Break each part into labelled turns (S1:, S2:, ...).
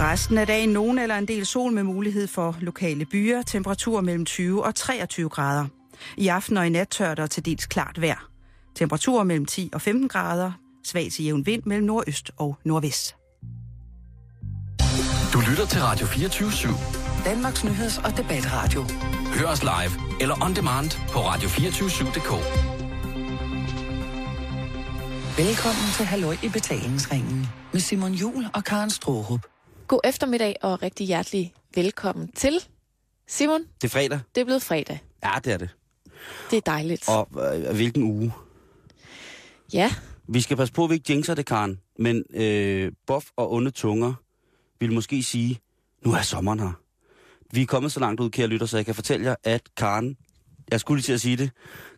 S1: Resten af dagen nogen eller en del sol med mulighed for lokale byer. Temperatur mellem 20 og 23 grader. I aften og i nat tørt og til dels klart vejr. Temperaturer mellem 10 og 15 grader. Svag til jævn vind mellem nordøst og nordvest.
S2: Du lytter til Radio 24 /7.
S3: Danmarks nyheds- og debatradio.
S2: Hør os live eller on demand på radio247.dk.
S3: Velkommen til Halløj i betalingsringen med Simon Jul og Karen Strohrup.
S4: God eftermiddag og rigtig hjertelig velkommen til. Simon,
S5: Det er fredag.
S4: det er blevet fredag.
S5: Ja, det er det.
S4: Det er dejligt.
S5: Og øh, hvilken uge?
S4: Ja,
S5: Vi skal passe på, at vi ikke jinxer det, Karen. Men øh, bof og onde tunger vil måske sige, nu er sommeren her. Vi er kommet så langt ud, kære lytter, så jeg kan fortælle jer, at Karen, jeg skulle lige til at sige det,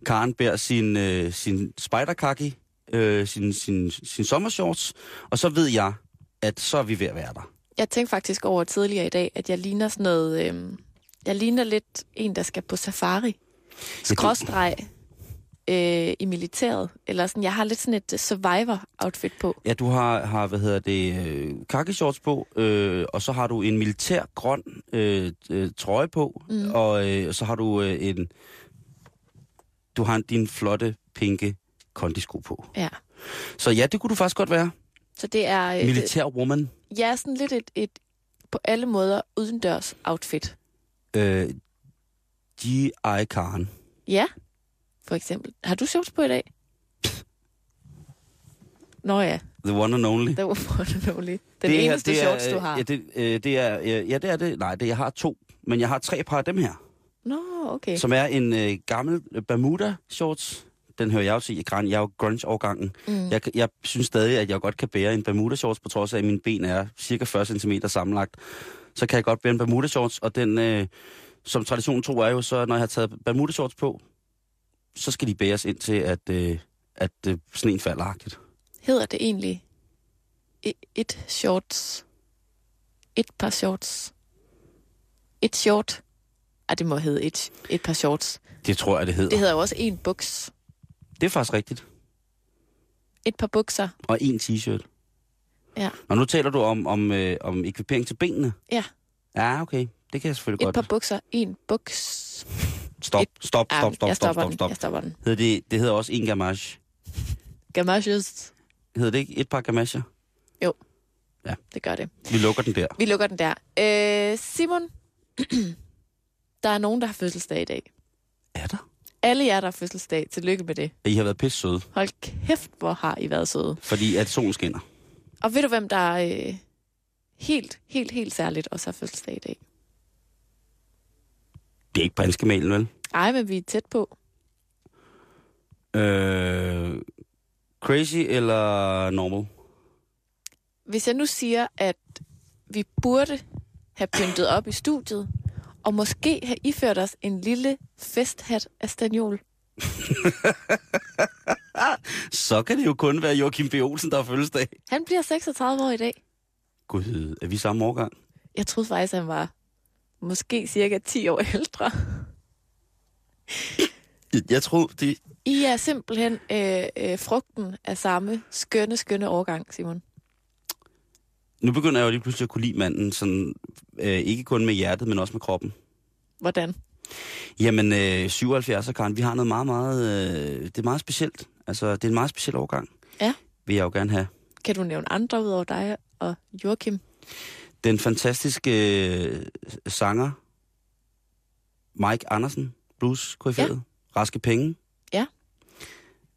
S5: Karen bærer sin, øh, sin spiderkaki, øh, sin, sin, sin sommershorts, og så ved jeg, at så er vi ved at være der.
S4: Jeg tænkte faktisk over tidligere i dag, at jeg ligner sådan noget... Øhm, jeg ligner lidt en, der skal på safari. Skråstreg øh, i militæret. Eller sådan, jeg har lidt sådan et øh, survivor-outfit på.
S5: Ja, du har, har hvad hedder det, øh, khaki-shorts på, øh, og så har du en militær grøn øh, øh, trøje på, mm. og øh, så har du øh, en, du har en, din flotte, pinke kondisko på.
S4: Ja.
S5: Så ja, det kunne du faktisk godt være.
S4: Så det er... Øh,
S5: Militær woman.
S4: Ja, sådan lidt et, et på alle måder udendørs outfit.
S5: Øh, G.I. Karen.
S4: Ja, for eksempel. Har du shorts på i dag? Nå ja,
S5: The one and only.
S4: var one and only. Den
S5: det
S4: eneste
S5: det
S4: shorts,
S5: er,
S4: du har.
S5: Ja, det, øh, det er, øh, ja, det er det. Nej, det, jeg har to. Men jeg har tre par af dem her.
S4: Nå, okay.
S5: som er en øh, gammel Bermuda-shorts. Den hører jeg jo til. Jeg er jo grunge-årgangen. Mm. Jeg, jeg synes stadig, at jeg godt kan bære en Bermuda-shorts, på trods af, at mine ben er cirka 40 cm sammenlagt. Så kan jeg godt bære en Bermuda-shorts, og den, øh, som traditionen tro er jo, så når jeg har taget Bermuda-shorts på, så skal de bæres ind til, at, øh, at øh, sneen falder agtigt.
S4: Hedder det egentlig et, et shorts? Et par shorts? Et short? Ah, det må hedde et, et par shorts.
S5: Det tror jeg, det hedder.
S4: Det hedder jo også en buks.
S5: Det er faktisk rigtigt.
S4: Et par bukser.
S5: Og en t-shirt.
S4: Ja.
S5: Og nu taler du om, om, øh, om ekvipering til benene.
S4: Ja,
S5: Ja, okay. Det kan jeg selvfølgelig
S4: et
S5: godt.
S4: par bukser. En buks.
S5: Stop,
S4: Et-
S5: stop, stop, stop, stop, stop, stop.
S4: Jeg stopper den.
S5: Hedder det, det hedder også en gamage.
S4: Gamages.
S5: Hedder det ikke et par gamager?
S4: Det gør det.
S5: Vi lukker den der.
S4: Vi lukker den der. Øh, Simon, der er nogen, der har fødselsdag i dag.
S5: Er der?
S4: Alle jer, der har fødselsdag, tillykke med det.
S5: I har været pisse søde,
S4: Hold kæft, hvor har I været søde.
S5: fordi at solen skinner.
S4: Og ved du, hvem der er øh, helt, helt, helt særligt også har fødselsdag i dag?
S5: Det er ikke prinsgemalen, vel?
S4: Ej, men vi er tæt på.
S5: Øh, crazy eller normal?
S4: Hvis jeg nu siger, at vi burde have pyntet op i studiet, og måske have iført os en lille festhat af staniol.
S5: Så kan det jo kun være Joachim B. Olsen, der har fødselsdag.
S4: Han bliver 36 år i dag.
S5: Gud, er vi samme årgang?
S4: Jeg troede faktisk, han var måske cirka 10 år ældre.
S5: Jeg, jeg tror, det...
S4: I er simpelthen øh, øh, frugten af samme skønne, skønne årgang, Simon.
S5: Nu begynder jeg jo lige pludselig at kunne lide manden, sådan, øh, ikke kun med hjertet, men også med kroppen.
S4: Hvordan?
S5: Jamen, øh, 77 Karen, vi har noget meget, meget... Øh, det er meget specielt. Altså, det er en meget speciel årgang.
S4: Ja.
S5: Vil jeg jo gerne have.
S4: Kan du nævne andre ud over dig og Joachim?
S5: Den fantastiske øh, sanger, Mike Andersen, blues ja. Raske Penge.
S4: Ja.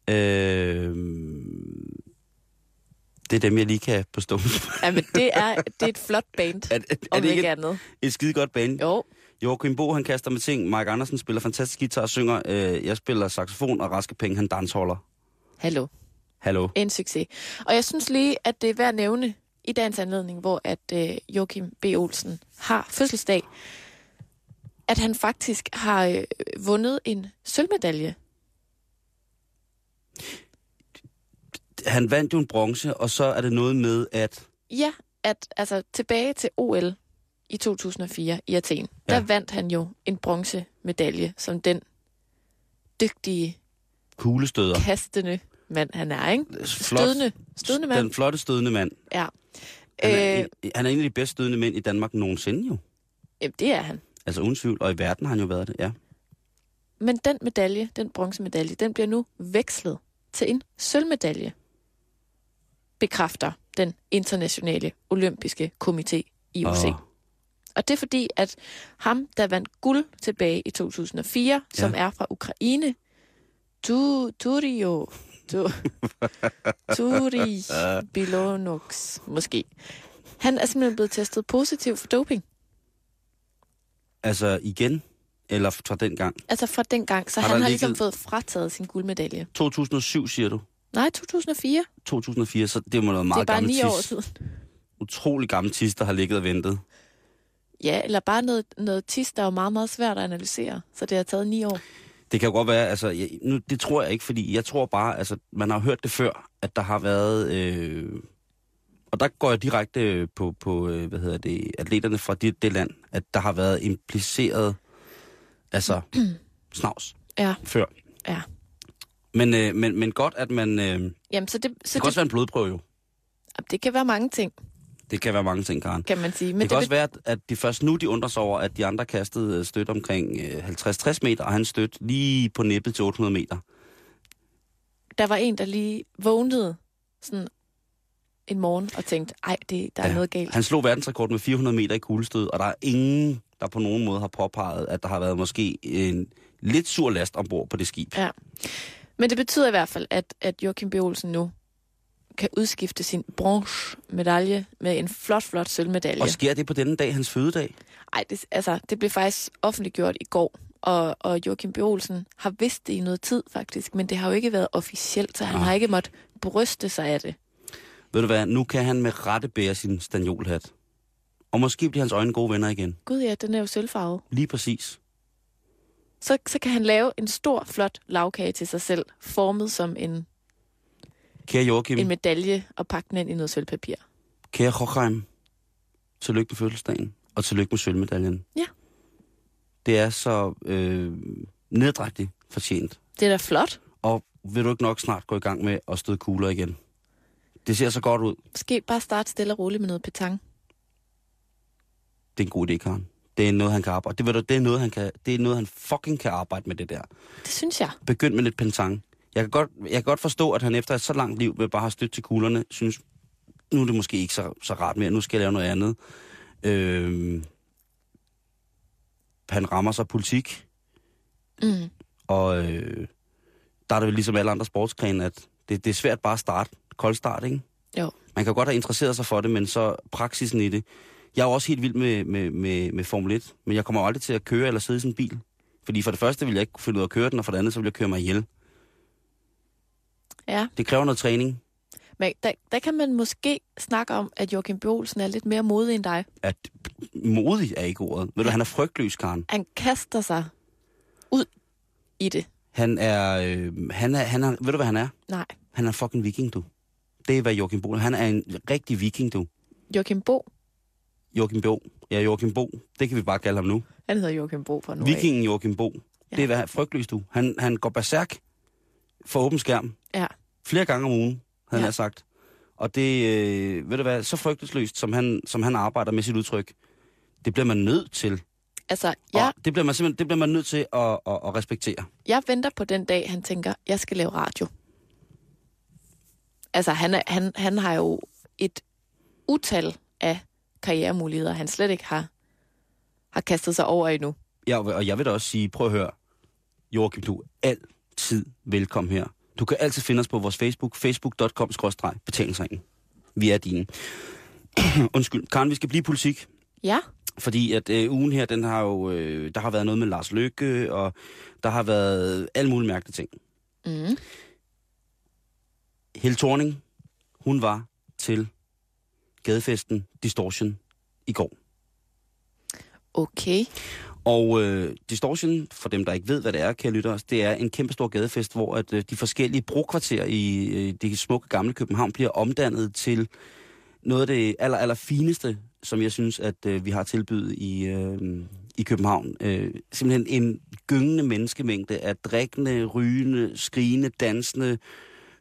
S5: Øh, det er dem, jeg lige kan på stående.
S4: Ja, men det er, det er et flot band,
S5: er, er, er det ikke
S4: ikke
S5: et,
S4: andet.
S5: et skide godt band?
S4: Jo,
S5: Joachim Bo, han kaster med ting. Mike Andersen spiller fantastisk guitar og synger. Øh, jeg spiller saxofon, og Raske Penge, han dansholder.
S4: hallo.
S5: Hallo.
S4: En succes. Og jeg synes lige, at det er værd at nævne i dagens anledning, hvor at øh, Joachim B. Olsen har fødselsdag, at han faktisk har øh, vundet en sølvmedalje.
S5: Han vandt jo en bronze, og så er det noget med, at...
S4: Ja, at altså tilbage til OL i 2004 i Athen,
S5: Ja.
S4: der vandt han jo en bronzemedalje som den dygtige,
S5: Kuglestøder.
S4: kastende mand, han er, ikke?
S5: Flot.
S4: Stødende, stødende mand.
S5: Den flotte stødende mand.
S4: Ja.
S5: Han er,
S4: Øh.
S5: en, han er en af de bedst stødende mænd i Danmark nogensinde jo.
S4: Jamen, det er han.
S5: Altså uden tvivl. Og i verden har han jo været det, ja.
S4: Men den medalje, den bronzemedalje, den bliver nu vekslet til en sølvmedalje, bekræfter den internationale olympiske komité IOC.
S5: Og,
S4: Og det er fordi, at ham, der vandt guld tilbage i 2004, ja. som er fra Ukraine, tu, Turio, tu, Turi Bilonux, måske. Han er simpelthen blevet testet positiv for doping.
S5: altså igen, eller fra den gang.
S4: Altså fra den gang, så
S5: Har
S4: han har ligesom fået frataget sin guldmedalje.
S5: 2007, siger du?
S4: Nej, 2004.
S5: 2004, så det må noget
S4: Det er
S5: meget
S4: bare
S5: gammelt
S4: ni år siden.
S5: Utrolig gammel tis, der har ligget og ventet.
S4: Ja, eller bare noget, noget tis, der er jo meget, meget svært at analysere. Så det har taget ni år.
S5: Det kan jo godt være, altså, jeg, nu, det tror jeg ikke, fordi jeg tror bare, altså, man har hørt det før, at der har været, øh, og der går jeg direkte på, på øh, hvad hedder det, atleterne fra det, det land, at der har været impliceret, altså, snavs
S4: Ja,
S5: før.
S4: ja.
S5: Men, øh, men, men godt, at man, øh, det
S4: Jamen, så det, så
S5: kan
S4: det,
S5: også være en blodprøve jo.
S4: det kan være mange ting,
S5: Det kan være mange ting, Karen.
S4: kan man sige.
S5: Men
S4: Men
S5: det kan
S4: det,
S5: også være, at- de først nu, de undrer sig over, at de andre kastede øh, støt omkring øh, 50-60 meter, og han støt lige på nippet til 800 meter.
S4: der var en, der lige vågnede sådan en morgen og tænkte, ej, det, der er
S5: Ja.
S4: noget galt.
S5: Han slog verdensrekord med 400 meter i kuglestød, og der er ingen, der på nogen måde har påpeget, at der har været måske en lidt sur last ombord på det skib.
S4: Ja. Men det betyder i hvert fald, at, at Joachim B. Olsen nu kan udskifte sin bronzemedalje med en flot, flot sølvmedalje.
S5: Og sker det på denne dag, hans fødedag?
S4: Ej, det, altså, det blev faktisk offentliggjort i går, og, og Joachim B. Olsen har vidst det i noget tid faktisk, men det har jo ikke været officielt, så han
S5: Ah.
S4: har ikke måttet bryste sig af det.
S5: Ved du hvad, nu kan han med rette bære sin stanjolhat. Og måske bliver hans øjne gode venner igen.
S4: Gud ja, den er jo sølvfarvet.
S5: Lige præcis.
S4: Så, så kan han lave en stor, flot lavkage til sig selv, formet som en,
S5: Kære Joachim,
S4: en medalje, og pakke den ind i noget sølvpapir.
S5: kære Hochheim, tillykke med fødselsdagen, og tillykke med sølvmedaljen.
S4: Ja.
S5: Det er så øh, neddragtigt fortjent.
S4: Det er da flot.
S5: Og vil du ikke nok snart gå i gang med at støde kugler igen? Det ser så godt ud.
S4: Måske bare starte stille og roligt med noget petang.
S5: Det er en god idé, Karen. Det er noget, han kan arbejde. Det, ved du, det, er noget, han kan, det er noget, han fucking kan arbejde med det der.
S4: Det synes jeg.
S5: Begynd med lidt pentang. Jeg kan, godt, jeg kan godt forstå, at han efter et så langt liv vil bare have stødt til kuglerne, synes, nu er det måske ikke så, så rart mere, nu skal jeg lave noget andet. Øh, han rammer sig politik,
S4: Mm.
S5: og øh, der er det vel ligesom alle andre sportsgrene, at det, det er svært bare at starte, kold start, ikke?
S4: Jo.
S5: Man kan godt have interesseret sig for det, men så praksisen i det. Jeg er jo også helt vild med, med, med, med Formel 1, men jeg kommer aldrig til at køre eller sidde i sådan en bil. Fordi for det første vil jeg ikke kunne finde ud af at køre den, og for det andet så vil jeg køre mig ihjel.
S4: Ja,
S5: Det kræver noget træning,
S4: men der, der kan man måske snakke om, at Joachim B. Olsen er lidt mere modig end dig.
S5: at modig er ikke ordet. Ved du, han er frygtløs, Karen.
S4: Han kaster sig ud i det.
S5: Han er, øh, han er, han er, ved du hvad han er?
S4: Nej,
S5: Han er fucking viking, du. Det er, hvad Joachim Bo Han er en rigtig viking, du.
S4: Joachim Bo.
S5: Joachim Bo. Ja, Joachim Bo. Det kan vi bare kalde ham nu.
S4: Han hedder Joachim Bo for nu.
S5: Vikingen Joachim Bo.
S4: Ja.
S5: Det er hvad, frygtløs, du. Han, han går berserk for åben skærm.
S4: Ja.
S5: Flere gange om ugen, havde
S4: Ja.
S5: han sagt. Og det, øh, ved du hvad, så frygtesløst, som han, som han arbejder med sit udtryk, det bliver man nødt til.
S4: Altså,
S5: Ja. Og det bliver man simpelthen det bliver man nødt til at, at, at respektere.
S4: jeg venter på den dag, han tænker, jeg skal lave radio. Altså, han, er, han, han har jo et utal af karrieremuligheder, han slet ikke har, har kastet sig over endnu.
S5: Ja, og jeg vil da også sige, prøv at høre, Joachim, du er altid velkommen her. Du kan altid finde os på vores Facebook, facebook.com-betalingsringen. Vi er dine. Undskyld, Karen, vi skal blive politik.
S4: Ja,
S5: Fordi at øh, ugen her, den har jo, øh, der har været noget med Lars Løkke, og der har været alle mulige mærkelige ting.
S4: mm.
S5: Helle Thorning, hun var til gadefesten Distortion i går.
S4: okay.
S5: Og øh, Distortion, for dem der ikke ved, hvad det er, kan lytte os, det er en kæmpe stor gadefest, hvor at, øh, de forskellige brokvarterer i øh, det smukke gamle København bliver omdannet til noget af det aller, aller fineste, som jeg synes, at øh, vi har tilbydet i, øh, i København. Øh, simpelthen en gyngende menneskemængde af drikkende, rygende, skrigende, dansende,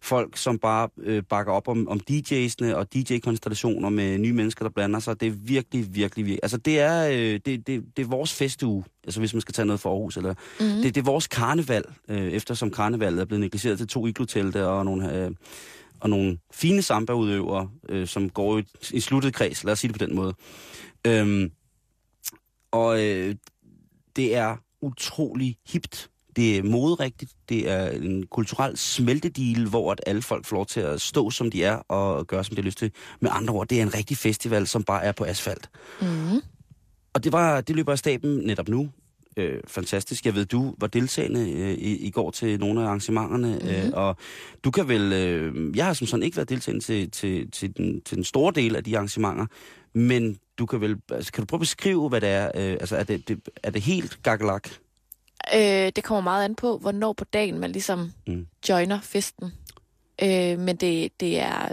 S5: folk, som bare øh, bakker op om, om DJ'sne og DJ-konstellationer med nye mennesker, der blander sig. Det er virkelig, virkelig, virkelig... Altså, det er, øh, det, det, det er vores festuge, altså hvis man skal tage noget for Aarhus. Eller, mm. det, det er vores karneval, øh, eftersom karnevalget er blevet negligeret til to iglotelte og nogle... Øh, og nogle fine samba-udøvere, øh, som går i, i sluttet kreds, lad os sige det på den måde. Øhm, og øh, det er utrolig hipt. Det er moderigtigt. Det er en kulturel smeltedil, hvor at alle folk får lov til at stå, som de er, og gøre, som de har lyst til. Med andre ord, det er en rigtig festival, som bare er på asfalt.
S4: Mm.
S5: Og det, var, det løber af staben netop nu. Øh, fantastisk. Jeg ved, du var deltagende øh, i, i går til nogle af arrangementerne, mm-hmm. øh, og du kan vel... Øh, jeg har som sådan ikke været deltagende til, til, til, den, til den store del af de arrangementer, men du kan vel... Altså, kan du prøve at beskrive, hvad det er? Øh, altså, er det, det, er det helt gakkelak?
S4: Øh, det kommer meget an på, hvornår på dagen man ligesom mm. joiner festen. Øh, men det, det er...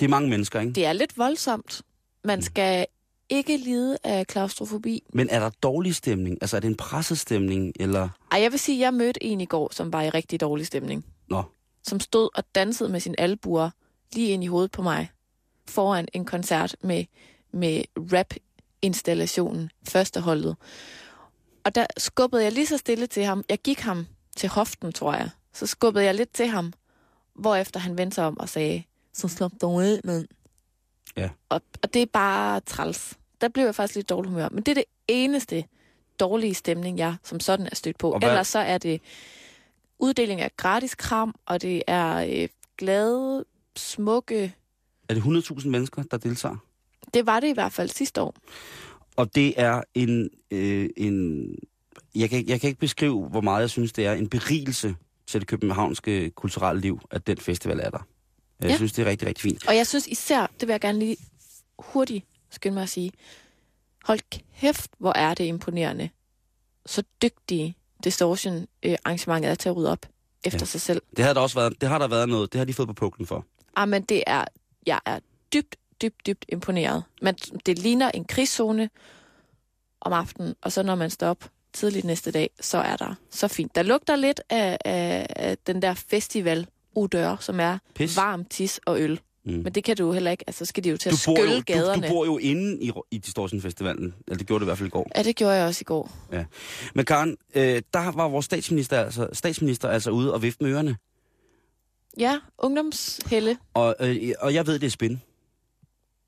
S5: Det er mange mennesker, ikke?
S4: Det er lidt voldsomt. Man skal ikke lide af klaustrofobi.
S5: Men er der dårlig stemning? Altså, er det en presset stemning, eller...
S4: Ej, jeg vil sige, at jeg mødte en i går, som var i rigtig dårlig stemning.
S5: Nå.
S4: Som stod og dansede med sin albuer lige ind i hovedet på mig. Foran en koncert med, med rap-installationen, første holdet. Og der skubbede jeg lige så stille til ham. Jeg gik ham til hoften, tror jeg. Så skubbede jeg lidt til ham, hvorefter han vendte sig om og sagde, så slap dig ud, men...
S5: Ja.
S4: Og, og det er bare træls. Der blev jeg faktisk lidt dårlig humør. Men det er det eneste dårlige stemning, jeg som sådan er stødt på. Ellers så er det uddeling af gratis kram, og det er øh, glade, smukke...
S5: Er det 100.000 mennesker, der deltager?
S4: Det var det i hvert fald sidste år.
S5: Og det er en... Øh, en jeg, kan, jeg kan ikke beskrive, hvor meget jeg synes, det er en berigelse til det københavnske kulturelle liv, at den festival er der. Jeg
S4: Ja.
S5: synes, det er rigtig, rigtig fint.
S4: Og jeg synes især, det vil jeg gerne lige hurtigt skynde mig at sige, hold kæft, hvor er det imponerende. Så dygtige Distortion øh, arrangementet er til at rydde op efter
S5: Ja.
S4: sig selv.
S5: Det har der også været, det har der været noget, det har de fået på puklen for.
S4: Ah, men det er, jeg er dybt, dybt, dybt imponeret. Men det ligner en krigszone om aftenen, og så når man står op tidligt næste dag, så er der så fint. Der lugter lidt af, af, af den der festival udør, som er
S5: Pis.
S4: varm tis og øl.
S5: Mm.
S4: Men det kan du heller ikke. Altså, så skal de jo til at skylle
S5: jo, du,
S4: gaderne.
S5: du bor jo inde i, i Distortion Festivalen. Eller det gjorde du i hvert fald i går.
S4: Ja, det gjorde jeg også i går.
S5: Men Karen, øh, der var vores statsminister altså, statsminister altså ude og vifte med ørerne.
S4: Ja, ungdomshelle.
S5: Og, øh, og jeg ved, det er spin.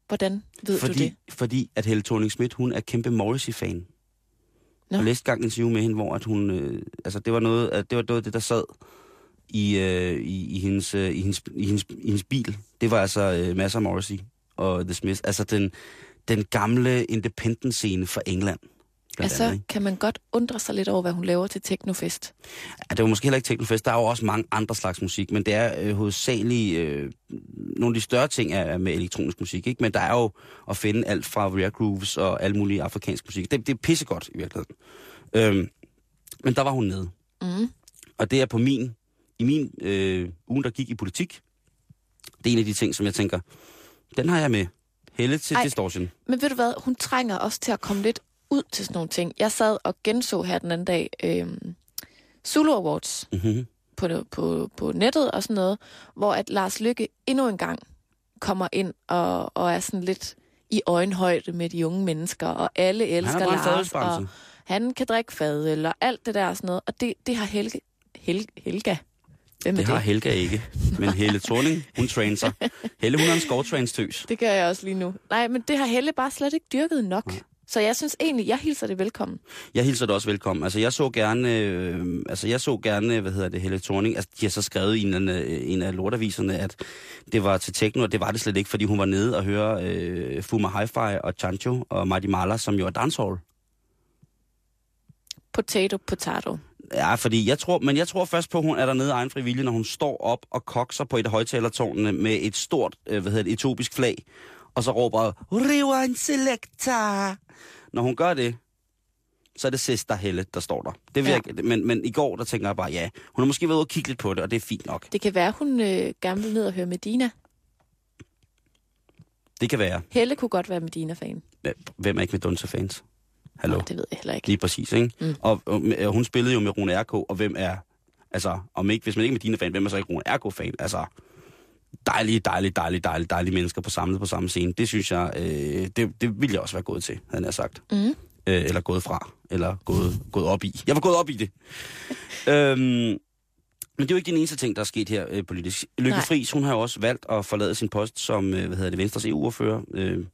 S4: Hvordan ved
S5: fordi,
S4: du det?
S5: Fordi at Helle thorning Schmidt, hun er kæmpe Morrissey-fan.
S4: Nå.
S5: Jeg læste gang en interview med hende, hvor at hun, øh, altså det var noget, at det var noget det, der sad i, øh, i, i, hendes, øh, i, hendes, i, hendes, i hendes bil. Det var altså øh, masser af Morrissey og The Smiths. Altså den, den gamle independent-scene fra England. Blandt andet,
S4: Altså,
S5: ikke?
S4: kan man godt undre sig lidt over, hvad hun laver til Teknofest.
S5: Ja, det var måske heller ikke Teknofest. Der er jo også mange andre slags musik, men det er øh, hovedsageligt... Øh, nogle af de større ting er med elektronisk musik, ikke? Men der er jo at finde alt fra rare grooves og alt muligt afrikansk musik. Det, det er pissegodt i virkeligheden. Øhm, men der var hun nede.
S4: Mm.
S5: Og det er på min... I min øh, ugen, der gik i politik, det er en af de ting, som jeg tænker, den har jeg med. Helle til
S4: Ej.
S5: distortion.
S4: Men ved du hvad, hun trænger også til at komme lidt ud til sådan nogle ting. Jeg sad og genså her den anden dag øhm, Zulu Awards
S5: Mm-hmm.
S4: på, på, på nettet og sådan noget, hvor at Lars Lykke endnu en gang kommer ind og, og er sådan lidt i øjenhøjde med de unge mennesker, og alle elsker
S5: Han
S4: Lars, og han kan drikke fadøl, og alt det der og sådan noget. Og det, det har Helge, Helge, Helga. Hvem
S5: Det
S4: det?
S5: har Helga ikke. Men Helle Thorning, hun trainer sig. Helle, hun er en skovtræningstøs.
S4: Det gør jeg også lige nu. Nej, men det har Helle bare slet ikke dyrket nok. Så jeg synes egentlig, jeg hilser det velkommen.
S5: Jeg hilser det også velkommen. Altså, jeg så gerne, øh, altså, jeg så gerne, hvad hedder det, Helle Thorning. Altså, de har så skrevet i en, anden, øh, en af lortaviserne, at det var til techno, og det var det slet ikke, fordi hun var nede og høre øh, Fuma Hi-Fi og Chancho og Marty Mala, som jo er dancehall.
S4: Potato, potato.
S5: Ja, fordi jeg tror, men jeg tror først på, at hun er dernede af egen frivillig, når hun står op og kokser på et af højtalertårnene med et stort, øh, hvad hedder det, etiopisk flag, og så råber, Rewind Selector. Når hun gør det, så er det Sister Helle, der står der. Det vil
S4: Ja.
S5: jeg, men, men i går, der tænker jeg bare, ja, hun har måske været ude og kigge lidt på det, og det er fint nok.
S4: Det kan være, hun øh, gerne vil ned og høre Medina.
S5: Det kan være.
S4: Helle kunne godt være Medina-fan.
S5: Hvem er ikke med Dunse-fans? Hallo?
S4: Nå, det ved jeg heller ikke.
S5: Lige præcis, ikke?
S4: Mm.
S5: Og, og, og hun spillede jo med Rune R.K., og hvem er Altså, om ikke, hvis man ikke er Medina-fan, hvem er så ikke Rune Ergo-fan? Altså, dejlige, dejlige, dejlige, dejlige, dejlige mennesker på samlet på samme scene. Det synes jeg, øh, det, det ville jeg også være gået til, havde jeg sagt.
S4: Mm.
S5: Øh, eller gået fra, eller gået, gået op i. Jeg var gået op i det. øhm, men det er jo ikke den eneste ting, der er sket her øh, politisk. Lykke
S4: Nej.
S5: Friis, hun har jo også valgt at forlade sin post som, øh, hvad hedder det, Venstres EU-ordfører. Øh,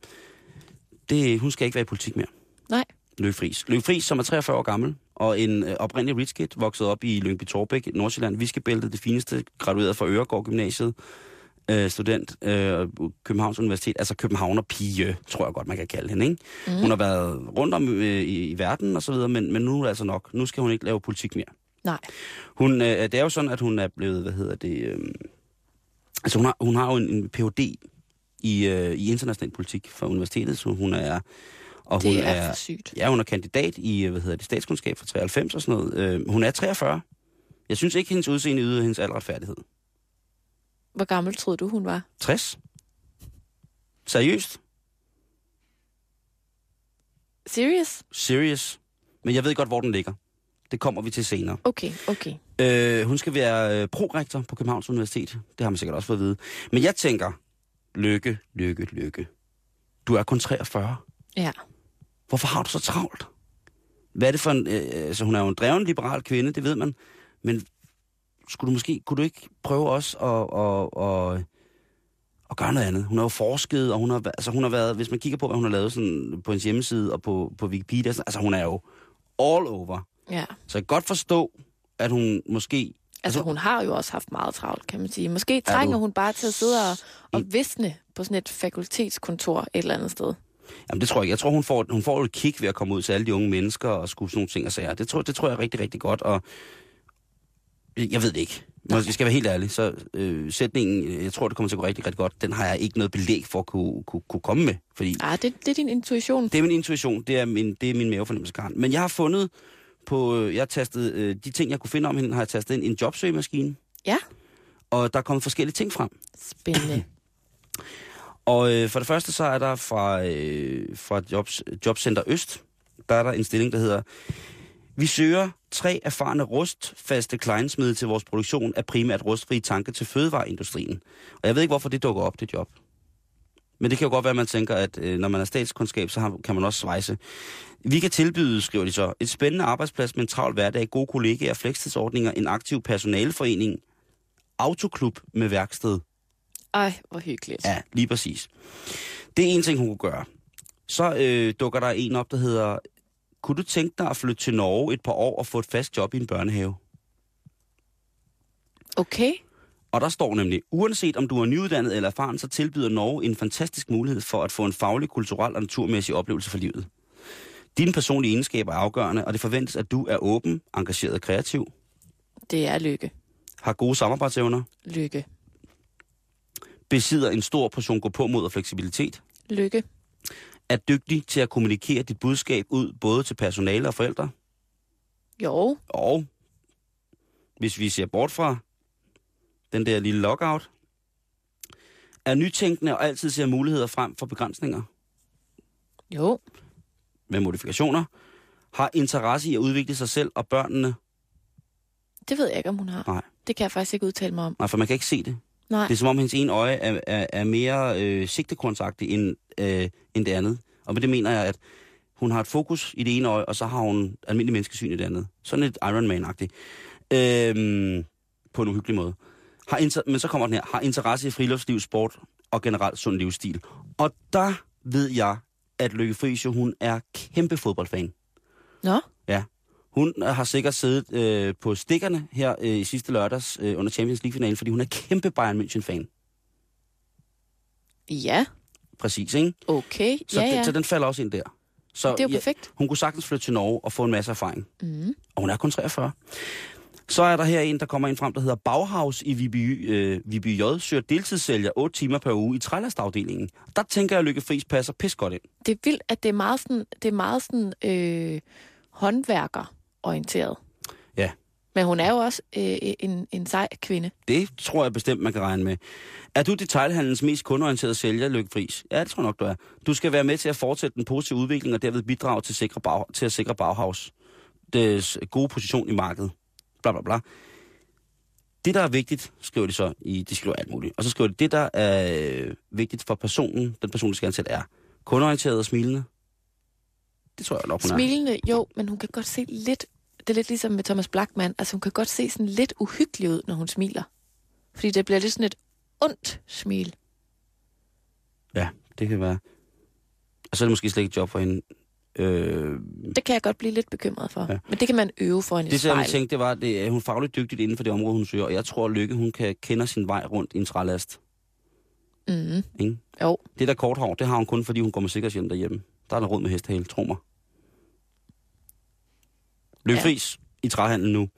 S5: det, hun skal ikke være i politik mere.
S4: Nej.
S5: Løkke Friis. Løkke Friis, som er 43 år gammel, og en øh, oprindelig rich kid, vokset op i Lyngby Torbæk, Nordsjælland, Viskebæltet, det fineste, gradueret fra Øregård Gymnasiet, øh, student, øh, Københavns Universitet, altså Københavner pige, tror jeg godt, man kan kalde hende. Ikke? Mm. Hun har været rundt om øh, i, i verden og så videre, men, men nu er det altså nok. Nu skal hun ikke lave politik mere.
S4: Nej.
S5: Hun, øh, det er jo sådan, at hun er blevet, hvad hedder det, øh, altså hun har, hun har jo en, en Ph.D. i, øh, i international politik fra universitetet, så hun er, og hun
S4: Det er for sygt.
S5: Ja, hun er kandidat i, hvad hedder det, statskundskab fra 93 og sådan noget. Øh, hun er 43. Jeg synes ikke, hendes udseende yder hendes alretfærdighed.
S4: Hvor gammel troede du, hun var?
S5: 60? Seriøst?
S4: Serious?
S5: Serious? Men jeg ved godt, hvor den ligger. Det kommer vi til senere.
S4: Okay, okay.
S5: Øh, hun skal være øh, prorektor på Københavns Universitet. Det har man sikkert også fået at vide. Men jeg tænker, lykke, lykke, lykke. Du er kun 43.
S4: Ja.
S5: Hvorfor har du så travlt? Hvad er det for en... Øh, altså, hun er jo en dreven liberal kvinde, det ved man. Men skulle du måske... Kunne du ikke prøve også at, at, at, at gøre noget andet? Hun har jo forsket, og hun har, altså, hun har været... Hvis man kigger på, hvad hun har lavet sådan, på hendes hjemmeside og på, på Wikipedia, sådan, altså hun er jo all over.
S4: Ja.
S5: Så jeg kan godt forstå, at hun måske...
S4: Altså, hun har jo også haft meget travlt, kan man sige. Måske trænger hun bare til at sidde og, og visne på sådan et fakultetskontor et eller andet sted.
S5: Jamen det tror jeg. Jeg tror, hun får, hun får et kick ved at komme ud til alle de unge mennesker og skulle sådan nogle ting og sager. Det tror, det tror jeg er rigtig, rigtig godt. Og jeg ved det ikke. Når jeg skal være helt ærlig, så øh, sætningen, jeg tror, det kommer til at gå rigtig, rigtig godt, den har jeg ikke noget belæg for at kunne, kunne, kunne komme med. Fordi
S4: Ah, det, det er din intuition.
S5: det er min intuition, det er min, det er min mavefornemmelse, Karen. Men jeg har fundet på, øh, jeg har tastet, øh, de ting, jeg kunne finde om hende, har jeg tastet ind i en jobsøgemaskine.
S4: Ja,
S5: Og der er kommet forskellige ting frem.
S4: spændende.
S5: Og øh, for det første så er der fra, øh, fra Jobs, Jobcenter Øst, der er der en stilling, der hedder, vi søger tre erfarne rustfaste kleinsmede til vores produktion af primært rustfri tanke til fødevareindustrien. Og jeg ved ikke, hvorfor det dukker op, det job. Men det kan jo godt være, at man tænker, at øh, når man er statskundskab, så har, kan man også svejse. Vi kan tilbyde, skriver de så, et spændende arbejdsplads med en travl hverdag, gode kollegaer, flekstidsordninger, en aktiv personaleforening, autoklub med værksted.
S4: Ej, hvor hyggeligt.
S5: Ja, lige præcis. Det er en ting, hun kunne gøre. Så øh, dukker der en op, der hedder, kunne du tænke dig at flytte til Norge et par år og få et fast job i en børnehave?
S4: Okay.
S5: Og der står nemlig, uanset om du er nyuddannet eller erfaren, så tilbyder Norge en fantastisk mulighed for at få en faglig, kulturel og naturmæssig oplevelse for livet. Dine personlige egenskaber er afgørende, og det forventes, at du er åben, engageret og kreativ,
S4: Det er lykke.
S5: har gode samarbejdsevner,
S4: Lykke.
S5: besidder en stor portion gå på mod og fleksibilitet,
S4: Lykke.
S5: Er dygtig til at kommunikere dit budskab ud både til personale og forældre,
S4: Jo.
S5: Og hvis vi ser bort fra den der lille lockout, er nytænkende og altid ser muligheder frem for begrænsninger
S4: Jo.
S5: med modifikationer, har interesse i at udvikle sig selv og børnene.
S4: Det ved jeg ikke, om hun har.
S5: Nej.
S4: Det kan jeg faktisk ikke udtale mig om.
S5: Nej, for man kan ikke se det.
S4: Nej.
S5: Det er som om hendes ene øje er, er, er mere øh, sigtekornsagtigt end, øh, end det andet. Og med det mener jeg, at hun har et fokus i det ene øje, og så har hun almindelig menneskesyn i det andet. Sådan et Iron Man-agtigt. Øhm, på en uhyggelig måde. Har inter- men så kommer den her. Har interesse i friluftsliv, sport og generelt sund livsstil. Og der ved jeg, at Lykke Friis hun er kæmpe fodboldfan.
S4: Nå.
S5: Ja. Hun har sikkert siddet øh, på stikkerne her øh, i sidste lørdags øh, under Champions League-finalen, fordi hun er kæmpe Bayern München-fan.
S4: Ja.
S5: Præcis, ikke?
S4: Okay.
S5: Så,
S4: ja,
S5: den,
S4: ja.
S5: så den falder også ind der. Så
S4: Det er jo perfekt.
S5: hun kunne sagtens flytte til Norge og få en masse erfaring.
S4: Mm.
S5: Og hun er kun 43. Så er der her en, der kommer ind frem, der hedder Bauhaus i Viby, øh, Viby J. Søger deltidssælger 8 timer per uge i trælastafdelingen. Der tænker jeg, at Lykke Friis passer pis godt ind.
S4: Det er vildt, at det er meget sådan, det er meget sådan øh, håndværkerorienteret.
S5: Ja.
S4: Men hun er jo også øh, en, en sej kvinde.
S5: Det tror jeg bestemt, man kan regne med. Er du detailhandlens mest kundeorienterede sælger, Lykke Friis? Ja, det tror jeg nok, du er. Du skal være med til at fortsætte den positive udvikling og derved bidrage til, sikre bag, til at sikre Bauhaus. Dets gode position i markedet. Bla bla bla. Det, der er vigtigt, skriver de så i, de skriver alt muligt. Og så skriver de, det, der er øh, vigtigt for personen, den person, der skal ansætte, er kundeorienteret og smilende. Det tror jeg nok, hun er.
S4: Smilende, jo, men hun kan godt se lidt... Det er lidt ligesom med Thomas Blackman. Altså, hun kan godt se sådan lidt uhyggelig ud, når hun smiler. Fordi det bliver lidt sådan et ondt smil.
S5: Ja, det kan være. Og så er det måske slet ikke et job for hende. Øh,
S4: Det kan jeg godt blive lidt bekymret for.
S5: Ja.
S4: Men det kan man øve for en
S5: det, som jeg tænkte, det var, at hun er fagligt dygtigt inden for det område, hun søger. Og jeg tror, at Lykke, hun kan kende sin vej rundt i en trælast.
S4: Mm.
S5: Ikke?
S4: Jo,
S5: Det der kort hår, det har hun kun, fordi hun går med sikkerhedshjem derhjemme. Der er der råd med hestehale, tro mig. Løb
S4: Ja.
S5: I træhandlen nu.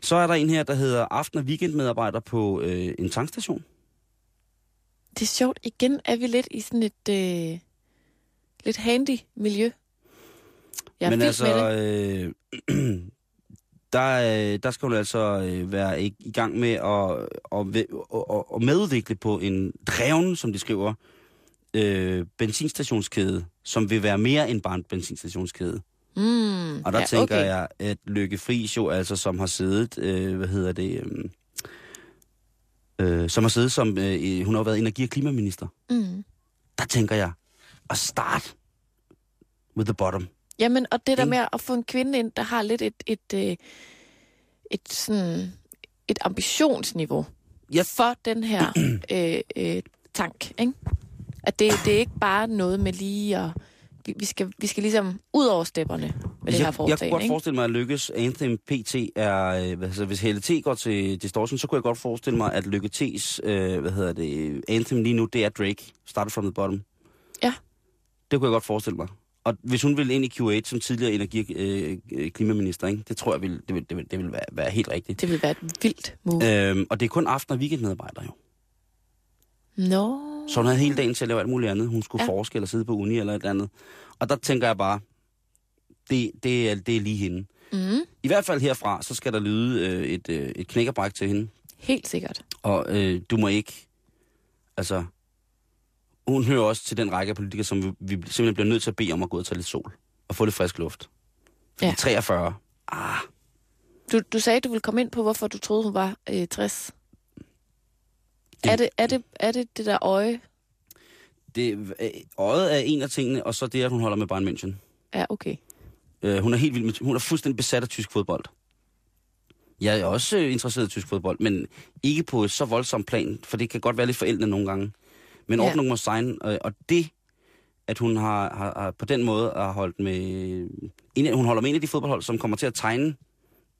S5: Så er der en her, der hedder aften- og weekendmedarbejder på øh, en tankstation.
S4: det er sjovt. Igen er vi lidt i sådan et øh, lidt handy miljø. Jeg er
S5: Men altså,
S4: med det.
S5: øh, der, øh, der skal hun altså øh, være i, i gang med at, at, at, at medudvikle på en dreven, som de skriver, øh, benzinstationskæde, som vil være mere end bare en benzinstationskæde.
S4: Mm,
S5: Og der
S4: ja,
S5: tænker
S4: okay.
S5: jeg, at Lykke Friis jo altså, som har siddet, øh, hvad hedder det, øh, øh, som har siddet som, øh, hun har jo været energi- og klimaminister.
S4: Mm.
S5: Der tænker jeg, at start with the bottom.
S4: Jamen, og det der med at få en kvinde ind, der har lidt et, et, et, et, sådan, et ambitionsniveau
S5: Ja.
S4: for den her øh, øh, tank, ikke? At det, det er ikke bare noget med lige at... Vi, vi, skal, vi skal ligesom ud over stepperne med det her
S5: jeg, jeg
S4: foretagende,
S5: kunne godt
S4: ikke?
S5: forestille mig, at Lykkes Anthem PT er... Altså, hvis Helle T går til Distortion, så kunne jeg godt forestille mig, at Lykke T's øh, hvad hedder det, Anthem lige nu, det er Drake. Started from the bottom.
S4: Ja.
S5: Det kunne jeg godt forestille mig. Og hvis hun vil ind i Q8 som tidligere energi- øh, klimaminister, ikke? det tror jeg, vil, det vil, det vil, det vil være, være helt rigtigt.
S4: Det vil være et vildt move.
S5: Øhm, og det er kun aften- og weekendmedarbejdere jo.
S4: Nå.
S5: Så hun havde hele dagen til at lave alt muligt andet. Hun skulle
S4: Ja.
S5: forske eller sidde på uni eller et eller andet. Og der tænker jeg bare, det, det, er, det er lige hende.
S4: Mm,
S5: I hvert fald herfra, så skal der lyde øh, et, øh, et knækkerbræk til hende.
S4: helt sikkert.
S5: Og øh, du må ikke... Altså, hun hører også til den række af politikere, som vi, vi simpelthen bliver nødt til at bede om at gå ud og tage lidt sol. Og få lidt frisk luft. Fordi
S4: Ja.
S5: 43, ah,
S4: Du, du sagde, du ville komme ind på, hvorfor du troede, hun var øh, 60. Er det, er, det, er det det der øje?
S5: det, øh, øjet er en af tingene, og så det, at hun holder med Bayern München.
S4: Ja, okay.
S5: Øh, hun er helt vild med, hun er fuldstændig besat af tysk fodbold. Jeg er også øh, interesseret i tysk fodbold, men ikke på et så voldsomt plan, for det kan godt være lidt forældende nogle gange. Men
S4: Ja.
S5: Ordnung må sign, øh, og det, at hun har, har, har på den måde har holdt med... En, hun holder med en af de fodboldhold, som kommer til at tegne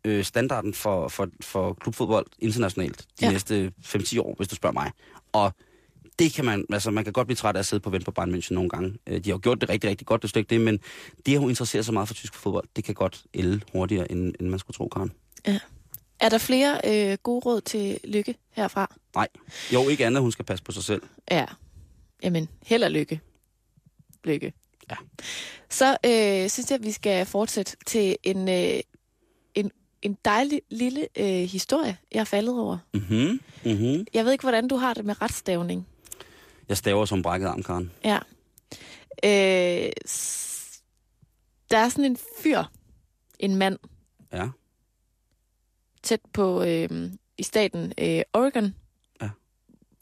S5: øh, standarden for, for, for klubfodbold internationalt de
S4: Ja.
S5: ja. næste 5-10 år, hvis du spørger mig. Og det kan man, altså man kan godt blive træt af at sidde på vent på Bayern München nogle gange. Øh, De har jo gjort det rigtig, rigtig godt, det stykke det, men det, at hun interesserer sig meget for tysk fodbold, det kan godt ælde hurtigere, end, end man skulle tro, Karen.
S4: Er der flere øh, gode råd til lykke herfra?
S5: Nej, jo ikke andet, hun skal passe på sig selv.
S4: Ja. Jamen, held og lykke. Lykke.
S5: Ja.
S4: Så øh, synes jeg, at vi skal fortsætte til en, øh, en, dejlig lille øh, historie, jeg er faldet over.
S5: Mhm, mhm.
S4: Jeg ved ikke, hvordan du har det med retstavning.
S5: Jeg staver som brækket arm, Karen.
S4: Ja. Øh, der er sådan en fyr, en mand,
S5: Ja.
S4: tæt på øh, i staten øh, Oregon,
S5: Ja.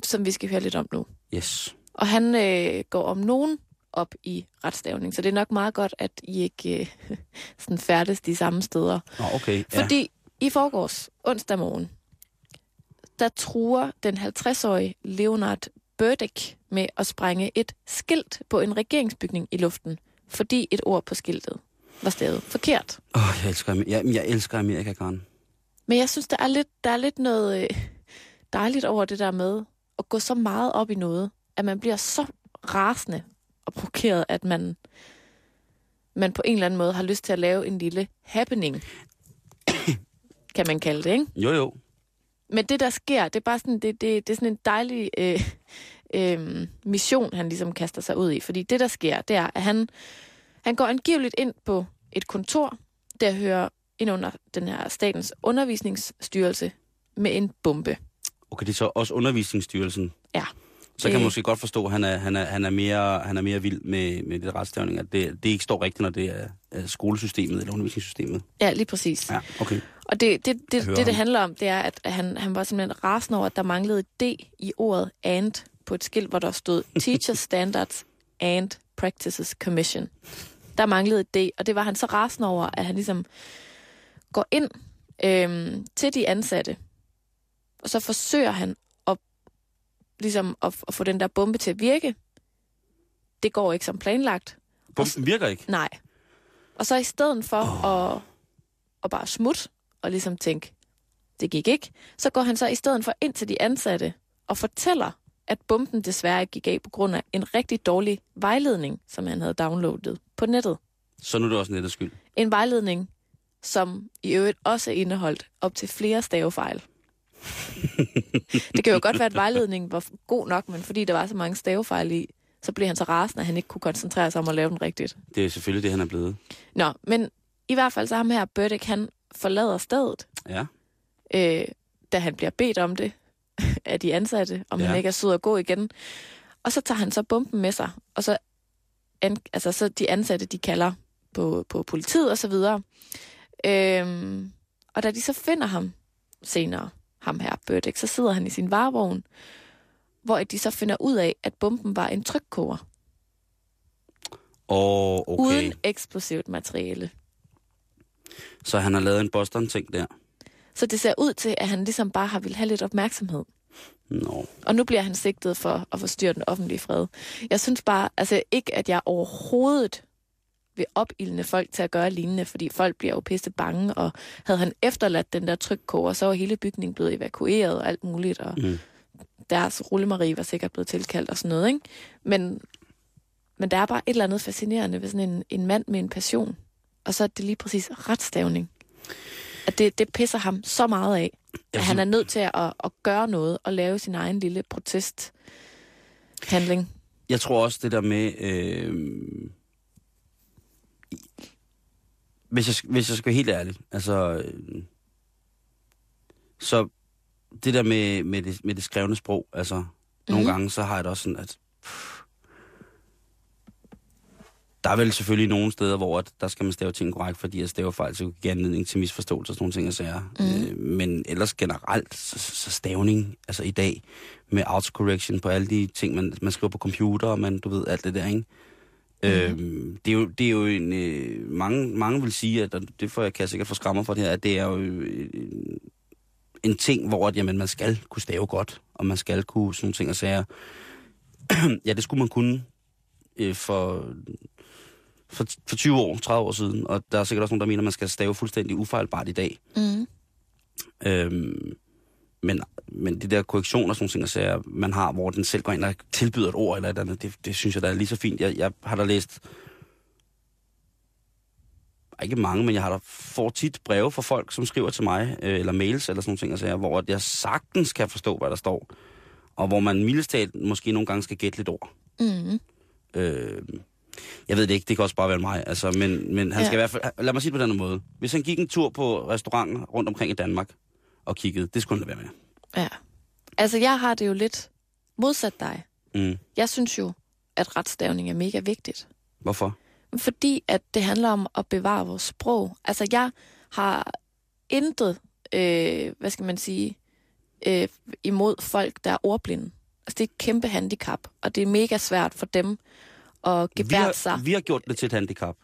S4: som vi skal høre lidt om nu.
S5: Yes.
S4: Og han øh, går om nogen op i retstavning, så det er nok meget godt, at I ikke øh, sådan færdes de samme steder.
S5: Nå, okay. Ja.
S4: Fordi i forgårs, onsdag morgen, der truer den 50-årige Leonard Burdick med at sprænge et skilt på en regeringsbygning i luften, fordi et ord på skiltet var stadig forkert.
S5: Åh, jeg elsker, jeg, jeg elsker Amerika, Karen.
S4: Men jeg synes, der er lidt, der er lidt noget øh, dejligt over det der med at gå så meget op i noget, at man bliver så rasende og provokeret, at man, man på en eller anden måde har lyst til at lave en lille happening, kan man kalde det, ikke?
S5: Jo, jo.
S4: Men det, der sker, det er bare sådan, det, det, det er sådan en dejlig øh, øh, mission, han ligesom kaster sig ud i. Fordi det, der sker, det er, at han, han går angiveligt ind på et kontor, der hører ind under den her statens undervisningsstyrelse med en bombe.
S5: Okay, det er så også undervisningsstyrelsen.
S4: Ja.
S5: Så kan
S4: Det-
S5: man måske godt forstå, at han er, han er, han er, mere, han er mere vild med, med det retstavning, at det, det ikke står rigtigt, når det er skolesystemet eller undervisningssystemet.
S4: Ja, lige præcis.
S5: Ja, okay.
S4: Og det, det, det, det, det
S5: ham.
S4: handler om, det er, at han, han var simpelthen rasende over, at der manglede D i ordet and på et skilt, hvor der stod Teacher Standards and Practices Commission. Der manglede et D, og det var han så rasende over, at han ligesom går ind øhm, til de ansatte, og så forsøger han ligesom at, at få den der bombe til at virke. Det går ikke som planlagt.
S5: Bomben virker ikke.
S4: Nej. Og så i stedet for oh. at, at bare smutte og ligesom tænke, det gik ikke, så går han så i stedet for ind til de ansatte og fortæller, at bomben desværre ikke gik af på grund af en rigtig dårlig vejledning, som han havde downloadet på nettet.
S5: Så nu er det også nettets skyld.
S4: En vejledning, som i øvrigt også indeholdt op til flere stavefejl. det kan jo godt være, at vejledningen var god nok, men fordi der var så mange stavefejl i, så blev han så rasende, at han ikke kunne koncentrere sig om at lave den rigtigt.
S5: Det er selvfølgelig det, han er blevet.
S4: Nå, men i hvert fald så ham her, Burdick, han forlader stedet,
S5: Ja.
S4: øh, da han bliver bedt om det af de ansatte, om ja. Han ikke er sød at gå igen. Og så tager han så bomben med sig, og så, an, altså, så de ansatte, de kalder på, på politiet og så videre. Øhm, og da de så finder ham senere, ham her, Burdick, så sidder han i sin varevogn, hvor de så finder ud af, at bomben var en trykkoger,
S5: Og okay.
S4: uden eksplosivt materiale.
S5: Så han har lavet en Boston-ting der.
S4: Så det ser ud til, at han ligesom bare har vil have lidt opmærksomhed.
S5: Nå.
S4: Og nu bliver han sigtet for at forstyrre den offentlige fred. Jeg synes bare, altså ikke, at jeg overhovedet vil opildne folk til at gøre lignende, fordi folk bliver jo pisse bange, og havde han efterladt den der trykkoger, så var hele bygningen blevet evakueret og alt muligt, og
S5: Mm.
S4: deres rullemarie var sikkert blevet tilkaldt og sådan noget, ikke? Men, men der er bare et eller andet fascinerende ved sådan en, en mand med en passion, og så er det lige præcis retstavning. At det, det pisser ham så meget af, at han er nødt til at, at gøre noget og lave sin egen lille protesthandling.
S5: Jeg tror også det der med... Øh, hvis, jeg, hvis jeg skal være helt ærlig, altså... Øh, så det der med, med, det, med det skrevne sprog, altså... Mm-hmm. Nogle gange, så har jeg det også sådan, at... Pff, der er vel selvfølgelig nogle steder, hvor at der skal man stave ting korrekt, fordi at stavefejl så kan give anledning til misforståelser og sådan nogle ting, jeg siger. Mm. Øh, men ellers generelt, så, så stavning, altså i dag, med autocorrection på alle de ting, man, man skriver på computer, og man, du ved, alt det der, ikke? Mm. Øhm, det, er jo, det er jo en... Øh, mange, mange vil sige, at og det får jeg, kan jeg sikkert få skrammer for det her, at det er jo øh, en, en ting, hvor at, jamen, man skal kunne stave godt, og man skal kunne sådan nogle ting og sager. ja, det skulle man kunne øh, for, for, for 20 år, 30 år siden, og der er sikkert også nogen, der mener, at man skal stave fuldstændig ufejlbart i dag.
S4: Mm.
S5: Øhm, men, men de der korrektioner, sådan ting, sager, man har, hvor den selv går ind og tilbyder et ord eller et andet, det, det synes jeg, der er lige så fint. Jeg, jeg har da læst, ikke mange, men jeg har da får tit breve fra folk, som skriver til mig, øh, eller mails eller sådan nogle ting, sager, hvor jeg sagtens kan forstå, hvad der står, og hvor man mildest talt måske nogle gange skal gætte lidt ord.
S4: Mm.
S5: Øh, jeg ved det ikke, det kan også bare være mig. Altså, men, men han
S4: Ja.
S5: skal i hvert fald, lad mig sige det på den måde. Hvis han gik en tur på restauranter rundt omkring i Danmark og kiggede, det skulle han lade være med.
S4: Ja. Altså, jeg har det jo lidt modsat dig.
S5: Mm.
S4: Jeg synes jo, at retstavning er mega vigtigt.
S5: Hvorfor?
S4: Fordi at det handler om at bevare vores sprog. Altså, jeg har intet, øh, hvad skal man sige, øh, imod folk, der er ordblinde. Altså, det er et kæmpe handicap, og det er mega svært for dem at gebære sig.
S5: vi har gjort det til et handicap.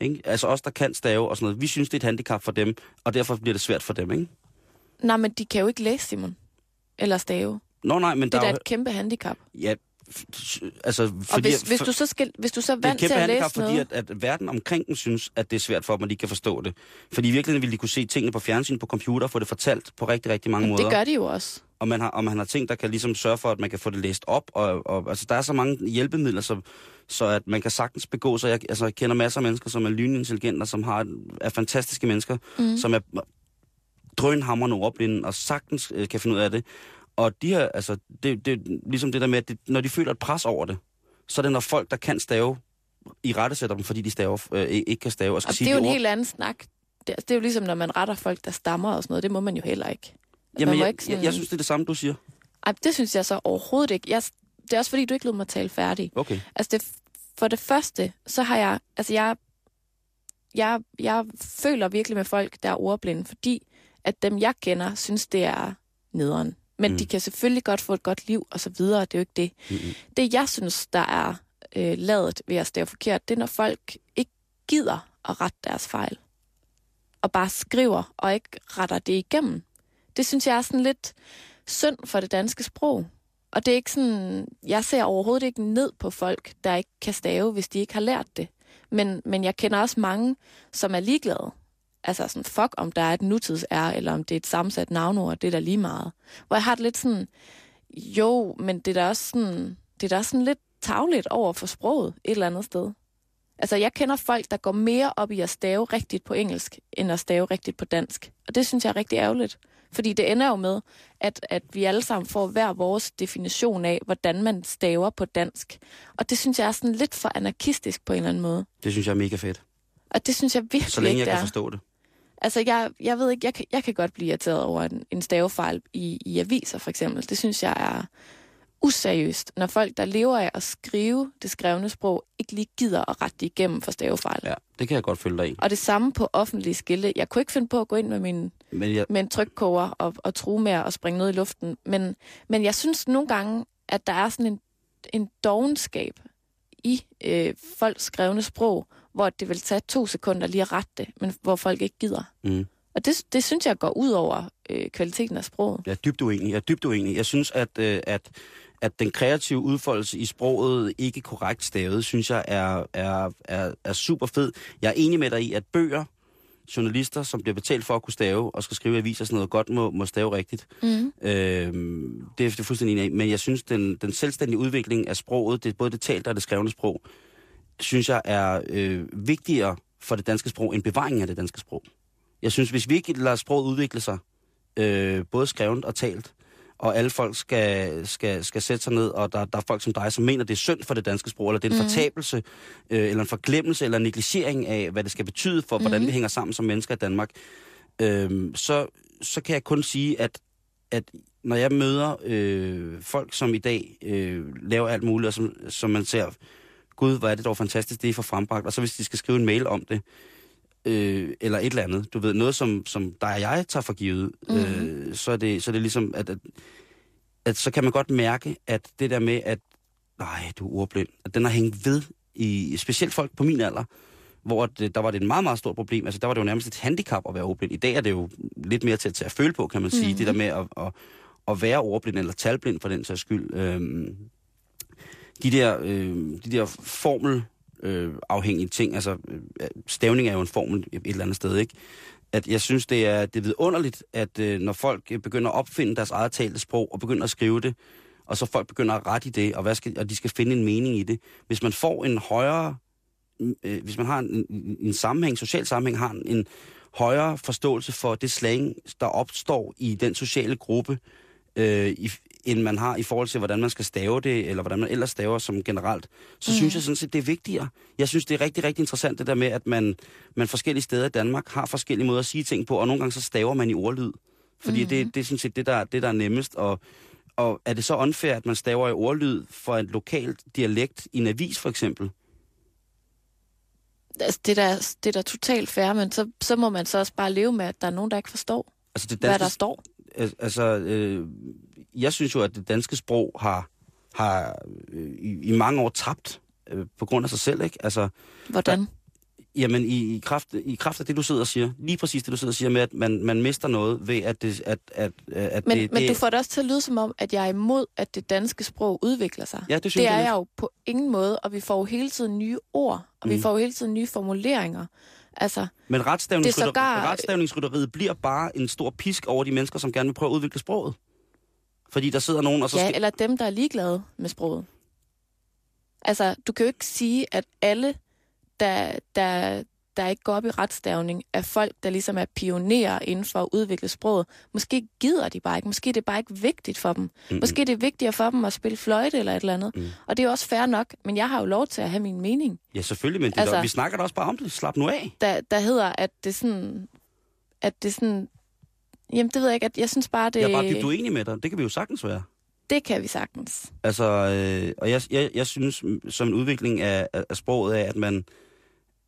S5: Ikke? Altså os, der kan stave og sådan noget. Vi synes, det er et handicap for dem, og derfor bliver det svært for dem, ikke?
S4: Nej, men de kan jo ikke læse, Simon. Eller stave.
S5: Nå nej, men
S4: Det
S5: der
S4: er da
S5: jo...
S4: et kæmpe handicap.
S5: Ja, altså...
S4: Og
S5: Fordi,
S4: hvis, hvis,
S5: for-
S4: du så skal, hvis du så vant til
S5: kæmpe
S4: at læse
S5: handicap, fordi
S4: noget...
S5: at, at verden omkring dem synes, at det er svært for dem, at de kan forstå det. Fordi i virkeligheden ville de kunne se tingene på fjernsyn, på computer, og få det fortalt på rigtig, rigtig mange måder.
S4: Det gør de jo også.
S5: og man har, og man har ting, der kan ligesom sørge for, at man kan få det læst op. Og, og altså, der er så mange hjælpemidler, så, så at man kan sagtens begå sig. Jeg, altså, jeg kender masser af mennesker, som er lynintelligente, og som har, er fantastiske mennesker, mm. som er drønhamrende ordblinde, og sagtens øh, kan finde ud af det. Og de her, altså, det, det ligesom det der med, at det, når de føler et pres over det, så er det, når folk, der kan stave, i rette sætter dem, fordi de staver, øh, ikke kan stave, og skal
S4: Og
S5: sige
S4: det er jo
S5: de
S4: en
S5: ord.
S4: helt anden snak. Det, det er jo ligesom, når man retter folk, der stammer og sådan noget. Det må man jo heller ikke.
S5: Jamen,
S4: man må
S5: jeg,
S4: ikke sådan-
S5: jeg, jeg synes, det er det samme, du siger.
S4: Ej, det synes jeg så overhovedet ikke. Jeg, det er også fordi, du ikke lod mig tale færdig.
S5: Okay.
S4: Altså, det, for det første, så har jeg... Altså, jeg jeg, jeg føler virkelig med folk, der er ordblinde, fordi at dem, jeg kender, synes, det er nederen. Men mm. de kan selvfølgelig godt få et godt liv, og så videre. Det er jo ikke det.
S5: Mm-hmm.
S4: Det, jeg synes, der er øh, lavet ved at stave forkert, det er, når folk ikke gider at rette deres fejl. Og bare skriver, og ikke retter det igennem. Det synes jeg er sådan lidt synd for det danske sprog. Og det er ikke sådan, jeg ser overhovedet ikke ned på folk, der ikke kan stave, hvis de ikke har lært det. Men, men jeg kender også mange, som er ligeglade. Altså sådan, fuck om der er et nutids er, eller om det er et sammensat navnord, det er da lige meget. Hvor jeg har det lidt sådan, jo, men det er da også sådan, det er da sådan lidt tavligt over for sproget et eller andet sted. Altså, jeg kender folk, der går mere op i at stave rigtigt på engelsk, end at stave rigtigt på dansk. Og det synes jeg er rigtig ærgerligt. Fordi det ender jo med, at, at vi alle sammen får hver vores definition af, hvordan man staver på dansk. Og det synes jeg er sådan lidt for anarkistisk på en eller anden måde.
S5: Det synes jeg er mega fedt.
S4: Og det synes jeg virkelig
S5: Så længe jeg kan forstå det.
S4: Altså, jeg, jeg ved ikke, jeg kan, jeg kan godt blive irriteret over en, en stavefejl i, i aviser, for eksempel. Det synes jeg er useriøst, når folk, der lever af at skrive det skrevne sprog, ikke lige gider at rette det igennem for stavefejl. Ja.
S5: Det kan jeg godt følge dig i.
S4: Og det samme på offentlige skilte. Jeg kunne ikke finde på at gå ind med min,
S5: Men jeg,
S4: med en trykkoger og, og true med at springe ned i luften. Men, men jeg synes nogle gange, at der er sådan en, en dogenskab i øh, folks skrevne sprog, hvor det vil tage to sekunder lige at rette det, men hvor folk ikke gider.
S5: mm,
S4: Og det, det synes jeg går ud over øh, kvaliteten af sproget.
S5: jeg er dybt uenig. Jeg er dybt uenig. Jeg synes, at, øh, at, at den kreative udfoldelse i sproget, ikke korrekt stavet, synes jeg er, er, er, er super fed. Jeg er enig med dig i, at bøger, journalister, som bliver betalt for at kunne stave og skal skrive aviser og sådan noget, godt må, må stave rigtigt.
S4: Mm.
S5: Øh, det, er, det er fuldstændig enig af. Men jeg synes, den, den selvstændige udvikling af sproget, det, både det talte og det skrevne sprog, synes jeg er øh, vigtigere for det danske sprog end bevaringen af det danske sprog. Jeg synes, hvis vi ikke lader sproget udvikle sig, øh, både skrevet og talt, og alle folk skal, skal, skal sætte sig ned, og der, der er folk som dig, som mener, det er synd for det danske sprog, eller det er en
S4: Mhm.
S5: mm. fortabelse, øh, eller en forglemmelse, eller en negligering af, hvad det skal betyde for, mm. hvordan
S4: Mhm.
S5: vi hænger sammen som mennesker i Danmark, øh, så, så kan jeg kun sige, at, at når jeg møder øh, folk, som i dag øh, laver alt muligt, og som, som man ser, gud, hvor er det dog fantastisk, det er for frembragt, og så hvis de skal skrive en mail om det, øh, eller et eller andet, du ved, noget som, som dig og jeg tager for givet,
S4: Mhm.
S5: øh, så, er det, så er det ligesom, at, at, at så kan man godt mærke, at det der med, at nej, du er ordblind, at den har hængt ved, i specielt folk på min alder, hvor det, der var det et meget, meget stort problem. Altså, der var det jo nærmest et handicap at være ordblind. I dag er det jo lidt mere til at tage at føle på, kan man sige.
S4: Mhm.
S5: Det der med at, at, at være ordblind, eller talblind for den sags skyld. Øhm, de der, øh, de der formel øh, afhængige ting, altså øh, stavning er jo en formel et eller andet sted, ikke? At jeg synes, det er, det er vidunderligt, at øh, når folk øh, begynder at opfinde deres eget talte sprog, og begynder at skrive det, og så folk begynder at rette i det, og, hvad skal, og de skal finde en mening i det. Hvis man får en højere, øh, hvis man har en, en, en sammenhæng, social sammenhæng, har en, en højere forståelse for det slang, der opstår i den sociale gruppe, øh, i, end man har i forhold til, hvordan man skal stave det, eller hvordan man ellers staver som generelt, så mm. synes jeg sådan set, det er vigtigere. Jeg synes, det er rigtig, rigtig interessant det der med, at man, man forskellige steder i Danmark har forskellige måder at sige ting på, og nogle gange så staver man i ordlyd. Fordi mm. det, det er sådan set det, der, det, der er nemmest. Og, og er det så unfair, at man staver i ordlyd for en lokal dialekt i en avis, for eksempel?
S4: Altså, det, er da, det er totalt fair, men så, så må man så også bare leve med, at der er nogen, der ikke forstår,
S5: Altså det
S4: hvad der står.
S5: Al- altså, øh, jeg synes jo, at det danske sprog har, har øh, i, i mange år tabt øh, på grund af sig selv, ikke? Altså,
S4: Hvordan?
S5: jamen, i, i, kraft, i kraft af det, du sidder og siger, lige præcis det, du sidder og siger med, at man, man mister noget ved, at det... At, at, at
S4: Men,
S5: det,
S4: men
S5: det,
S4: du får det også til at lyde som om, at jeg er imod, at det danske sprog udvikler sig.
S5: Ja, det synes
S4: det er
S5: jeg lidt.
S4: jeg jo på ingen måde, og vi får jo hele tiden nye ord, og vi
S5: Mm.
S4: får jo hele tiden nye formuleringer. Altså,
S5: Men retstavningsrytter,
S4: er sågar-
S5: retstavningsrytteriet bliver bare en stor pisk over de mennesker, som gerne vil prøve at udvikle sproget. Fordi der sidder nogen, og så
S4: ja,
S5: skal...
S4: eller dem, der er ligeglade med sproget. Altså, du kan jo ikke sige, at alle, der, der, der ikke går op i retstavning, er folk, der ligesom er pionerer inden for at udvikle sproget. Måske gider de bare ikke. Måske er det bare ikke vigtigt for dem.
S5: Mm-mm.
S4: Måske er det vigtigere for dem at spille fløjte eller et eller andet.
S5: Mm.
S4: Og det er også fair nok, men jeg har jo lov til at have min mening.
S5: Ja, selvfølgelig, men det
S4: Altså-
S5: altså... vi snakker da også bare om det. Slap nu af.
S4: Der, der hedder, at det sådan... At det sådan... Jamen, det ved jeg ikke. At jeg synes bare, det...
S5: Jeg er bare dybt uenig med dig. Det kan vi jo sagtens være.
S4: Det kan vi sagtens.
S5: Altså, øh, og jeg, jeg, jeg synes, som en udvikling af, af, af sproget, af, at man,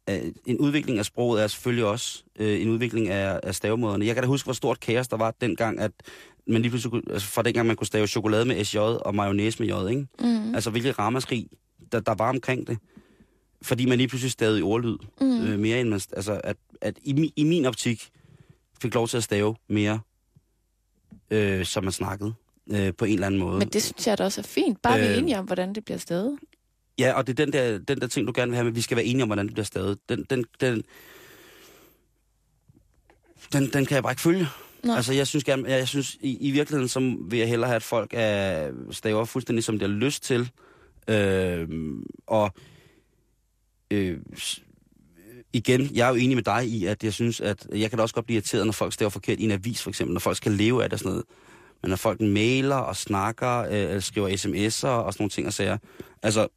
S5: af, en udvikling af sproget er selvfølgelig også øh, en udvikling af, af stavemåderne. Jeg kan da huske, hvor stort kaos der var dengang, at man lige pludselig, altså fra dengang man kunne stave chokolade med SJ og mayonnaise med J, ikke?
S4: Mm.
S5: Altså, hvilket ramaskrig, der, der var omkring det. Fordi man lige pludselig stavede i ordlyd. Mm. Øh, mere end man... Altså, at, at i, i min optik fik lov til at stave mere, øh, som man snakkede. Øh, på en eller anden måde.
S4: Men det synes jeg da også er fint. Bare vi er
S5: Øh.
S4: enige om, hvordan det bliver stadig.
S5: Ja, og det er den der, den der ting, du gerne vil have med, vi skal være enige om, hvordan det bliver stadig. Den, den, den, den, den kan jeg bare ikke følge.
S4: Nej.
S5: Altså, jeg synes, gerne, jeg, synes i, i virkeligheden, så vil jeg hellere have, at folk er, staver fuldstændig, som de har lyst til. Øh, og øh, igen, jeg er jo enig med dig i, at jeg synes, at jeg kan da også godt blive irriteret, når folk staver forkert i en avis, for eksempel, når folk skal leve af det og sådan noget. Men når folk mailer og snakker, øh, eller skriver sms'er og sådan nogle ting og sager. Altså,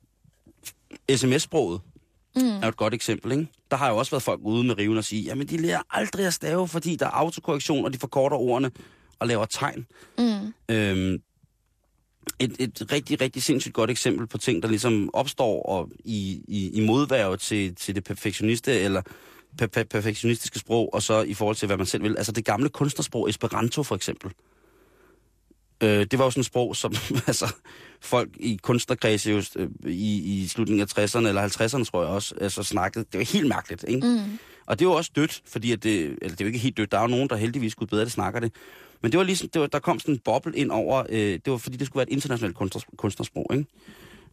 S5: sms-sproget mm. er jo et godt eksempel, ikke? Der har jo også været folk ude med riven og sige, jamen de lærer aldrig at stave, fordi der er autokorrektion, og de forkorter ordene og laver tegn.
S4: Mm.
S5: Øhm, et, et rigtig, rigtig sindssygt godt eksempel på ting, der ligesom opstår og i, i, i modværge til, til det perfektioniste eller per, per, perfektionistiske sprog, og så i forhold til, hvad man selv vil. Altså det gamle kunstnersprog, Esperanto for eksempel. Øh, det var jo sådan et sprog, som altså, folk i kunstnerkredse jo, øh, i, i slutningen af 60'erne eller 50'erne, tror jeg også, altså, snakkede. Det var helt mærkeligt, ikke?
S4: Mm.
S5: Og det er jo også dødt, fordi at det, eller det er jo ikke helt dødt. Der er jo nogen, der heldigvis skulle bedre, det snakker det. Men det var ligesom, det var, der kom sådan en boble ind over, øh, det var fordi, det skulle være et internationalt kunstners, kunstnersprog, ikke?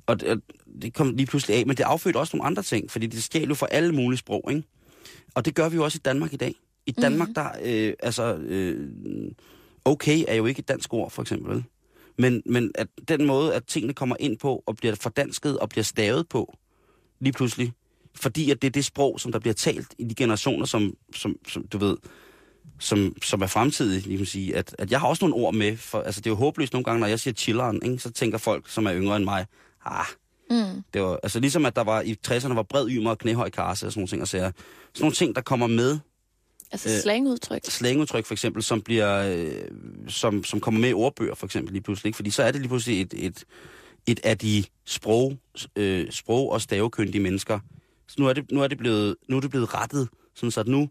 S5: Og det, og det kom lige pludselig af, men det affødte også nogle andre ting, fordi det stjal jo for alle mulige sprog, ikke? Og det gør vi jo også i Danmark i dag. I Danmark, mm. der, øh, altså, øh, okay er jo ikke et dansk ord, for eksempel? Men, men at den måde, at tingene kommer ind på, og bliver fordansket og bliver stavet på, lige pludselig, fordi at det er det sprog, som der bliver talt i de generationer, som, som, som du ved, som, som er fremtidige, lige kan sige, at, at jeg har også nogle ord med, for altså det er jo håbløst nogle gange, når jeg siger chilleren, ikke, så tænker folk, som er yngre end mig, ah,
S4: Mm.
S5: det var, altså ligesom at der var i 60'erne var bred ymer og knæhøj karse og sådan nogle ting, og så sådan nogle ting, der kommer med,
S4: Altså
S5: Øh,
S4: slangudtryk.
S5: slangudtryk for eksempel, som bliver, øh, som, som kommer med i ordbøger for eksempel lige pludselig, ikke? fordi så er det lige pludselig et, et, et af de sprog, øh, sprog- og stavekyndige mennesker. Så nu er det, nu er det, blevet, nu er det blevet rettet, sådan så at nu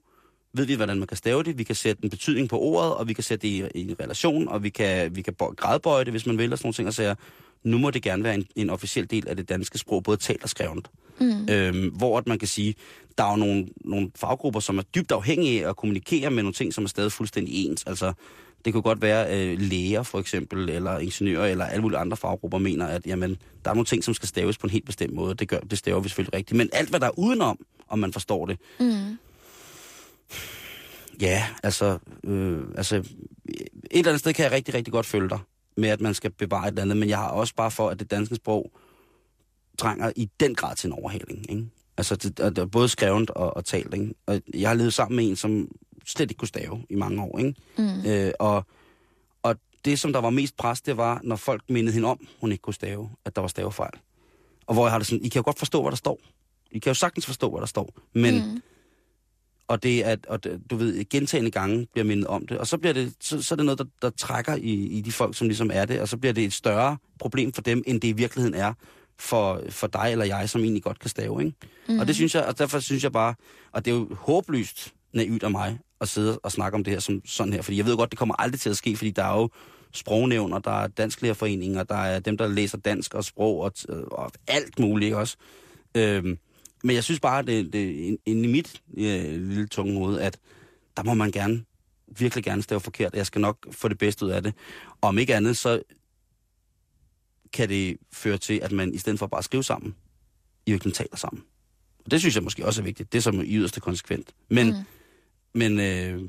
S5: ved vi, hvordan man kan stave det, vi kan sætte en betydning på ordet, og vi kan sætte det i, i en relation, og vi kan, vi kan bøj- gradbøje det, hvis man vil, og sådan nogle ting, og så nu må det gerne være en, en officiel del af det danske sprog, både talt og skrevet.
S4: Mm.
S5: Øhm, hvor at man kan sige, der er jo nogle, nogle faggrupper, som er dybt afhængige af at kommunikere med nogle ting, som er stadig fuldstændig ens. Altså, det kunne godt være øh, læger for eksempel, eller ingeniører, eller alle mulige andre faggrupper mener, at jamen, der er nogle ting, som skal staves på en helt bestemt måde. Det, gør, det staver vi selvfølgelig rigtigt. Men alt, hvad der er udenom, om man forstår det,
S4: Mm.
S5: Ja, altså, øh, altså, et eller andet sted kan jeg rigtig, rigtig godt følge dig med, at man skal bevare et eller andet, men jeg har også bare for, at det danske sprog trænger i den grad til en overhaling, ikke? Altså, det, det er både skrevet og, og talt, ikke? Og jeg har levet sammen med en, som slet ikke kunne stave i mange år, ikke?
S4: Mm.
S5: Øh, og, og det, som der var mest pres, det var, når folk mindede hende om, hun ikke kunne stave, at der var stavefejl. Og hvor jeg har det sådan, I kan jo godt forstå, hvad der står. I kan jo sagtens forstå, hvad der står. Men, mm. Og det er, at, og det- du ved, gentagende gange bliver mindet om det. Og så, bliver det, så, så er det noget, der, der trækker i, i de folk, som ligesom er det. Og så bliver det et større problem for dem, end det i virkeligheden er for, for dig eller jeg, som egentlig godt kan stave, ikke? Mm. Og det synes jeg, og derfor synes jeg bare, og det er jo håbløst naivt af mig at sidde og snakke om det her som sådan her, fordi jeg ved godt, det kommer aldrig til at ske, fordi der er jo sprognævn, og der er dansklærerforeninger, der er dem, der læser dansk og sprog og, og alt muligt også. Øhm, men jeg synes bare, at det, det inde i mit øh, lille tunge hoved, at der må man gerne, virkelig gerne stave forkert. Jeg skal nok få det bedste ud af det. Og om ikke andet, så kan det føre til, at man i stedet for bare at skrive sammen, i virkeligheden taler sammen. Og det synes jeg måske også er vigtigt. Det er som i yderste konsekvent. Men, mm. men, øh,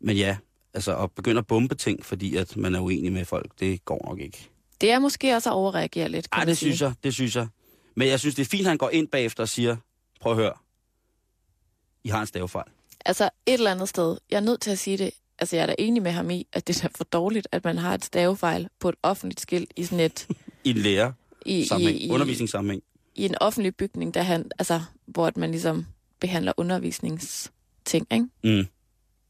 S5: men ja, altså at begynde at bombe ting, fordi at man er uenig med folk, det går nok ikke.
S4: Det er måske også at overreagere lidt, kan
S5: Ej, det
S4: sige.
S5: synes jeg, det synes jeg. Men jeg synes, det er fint, at han går ind bagefter og siger, prøv at høre, I har en stavefejl.
S4: Altså et eller andet sted, jeg er nødt til at sige det, altså jeg er da enig med ham i, at det er for dårligt, at man har et stavefejl på et offentligt skilt i sådan et...
S5: I en lærer
S4: I,
S5: sammenhæng,
S4: i,
S5: undervisningssammenhæng.
S4: i en offentlig bygning, der han, altså, hvor man ligesom behandler undervisningsting, ikke?
S5: Mm.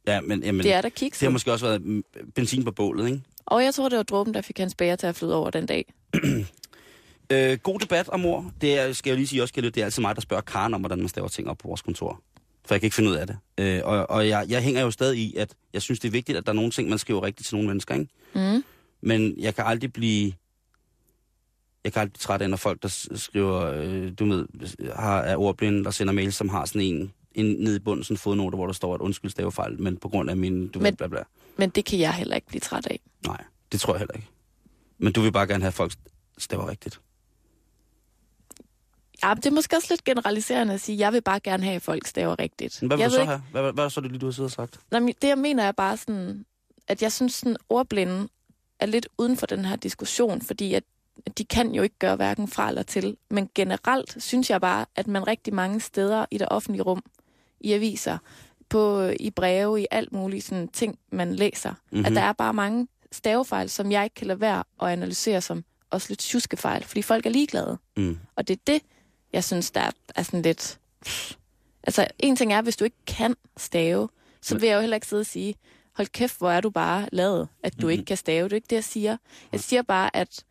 S5: Ja, men, jamen,
S4: Det er
S5: det
S4: kikset.
S5: har måske også været mm, benzin på bålet, ikke?
S4: Og jeg tror, det var dråben, der fik hans bære til at flyde over den dag.
S5: Øh, god debat om ord. Det er, skal jeg lige sige også, det er altid mig, der spørger Karen om, hvordan man staver ting op på vores kontor. For jeg kan ikke finde ud af det. Øh, og og jeg, jeg hænger jo stadig i, at jeg synes, det er vigtigt, at der er nogle ting, man skriver rigtigt til nogle mennesker, ikke?
S4: Mm.
S5: Men jeg kan aldrig blive... Jeg kan aldrig blive træt af, når folk, der skriver, øh, du ved, har, er ordblinde, der sender mails, som har sådan en, en nede i bunden, sådan fodnote, hvor der står, at undskyld stavefejl, men på grund af min, du
S4: Men-
S5: ved, bla bla.
S4: Men det kan jeg heller ikke blive træt af.
S5: Nej, det tror jeg heller ikke. Men du vil bare gerne have, at folk staver rigtigt.
S4: Ja, det er måske også lidt generaliserende at sige, at jeg vil bare gerne have, at folk staver rigtigt.
S5: Men hvad vil
S4: jeg
S5: du så
S4: ikke,
S5: have? Hvad, hvad, hvad er så det lige, du har siddet og sagt?
S4: Men det jeg mener er bare sådan, at jeg synes sådan ordblinde er lidt uden for den her diskussion, fordi at de kan jo ikke gøre hverken fra eller til. Men generelt synes jeg bare, at man rigtig mange steder i det offentlige rum, i aviser, på, i breve, i alt muligt sådan ting, man læser, mm-hmm. at der er bare mange stavefejl, som jeg ikke kan lade være at analysere som også lidt tjuskefejl, fordi folk er ligeglade.
S5: Mm.
S4: Og det er det, jeg synes, der er, sådan lidt... Altså, en ting er, hvis du ikke kan stave, så vil jeg jo heller ikke sidde og sige, hold kæft, hvor er du bare lavet, at du ikke kan stave. Det er ikke det, jeg siger. Jeg siger bare, at,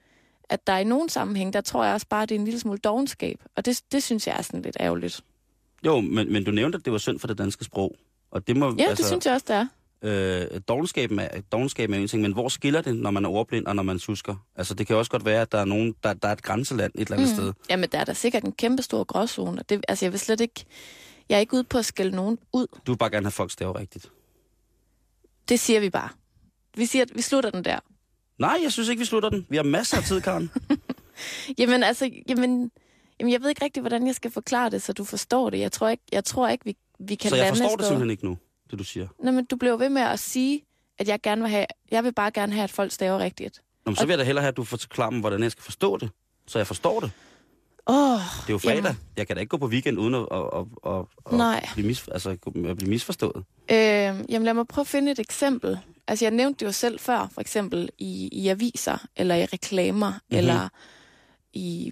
S4: at der er i nogen sammenhæng, der tror jeg også bare, at det er en lille smule dogenskab. Og det, det synes jeg er sådan lidt ærgerligt.
S5: Jo, men, men du nævnte, at det var synd for det danske sprog. Og det må,
S4: Ja, altså, det synes jeg også, det er.
S5: Øh, dogenskaben, er, dogenskaben er en ting, men hvor skiller det, når man er ordblind og når man susker? Altså, det kan også godt være, at der er, nogen, der, der er et grænseland et eller andet mm. sted.
S4: Jamen, der er da sikkert en kæmpe stor gråzone. og Det, altså, jeg vil slet ikke... Jeg er ikke ude på at skælde nogen ud.
S5: Du vil bare gerne have folk staver rigtigt.
S4: Det siger vi bare. Vi siger, at vi slutter den der.
S5: Nej, jeg synes ikke, vi slutter den. Vi har masser af tid, Karen.
S4: Jamen altså, jamen, jamen, jeg ved ikke rigtig, hvordan jeg skal forklare det, så du forstår det. Jeg tror ikke, jeg tror ikke vi, vi kan
S5: Så jeg
S4: lande
S5: forstår
S4: et
S5: det simpelthen ikke nu, det du siger.
S4: Nå, men du bliver ved med at sige, at jeg gerne vil have, jeg vil bare gerne have, at folk staver rigtigt.
S5: Nå, men så vil jeg da hellere have, at du forklarer mig, hvordan jeg skal forstå det. Så jeg forstår det.
S4: Åh, oh,
S5: Det er jo fredag.
S4: Jamen.
S5: Jeg kan da ikke gå på weekend uden at, at, at, at, at,
S4: Nej.
S5: blive, mis, altså, at blive misforstået.
S4: øh, jamen lad mig prøve at finde et eksempel. Altså, jeg nævnte det jo selv før, for eksempel i, i aviser, eller i reklamer,
S5: Mhm.
S4: mm-hmm. eller i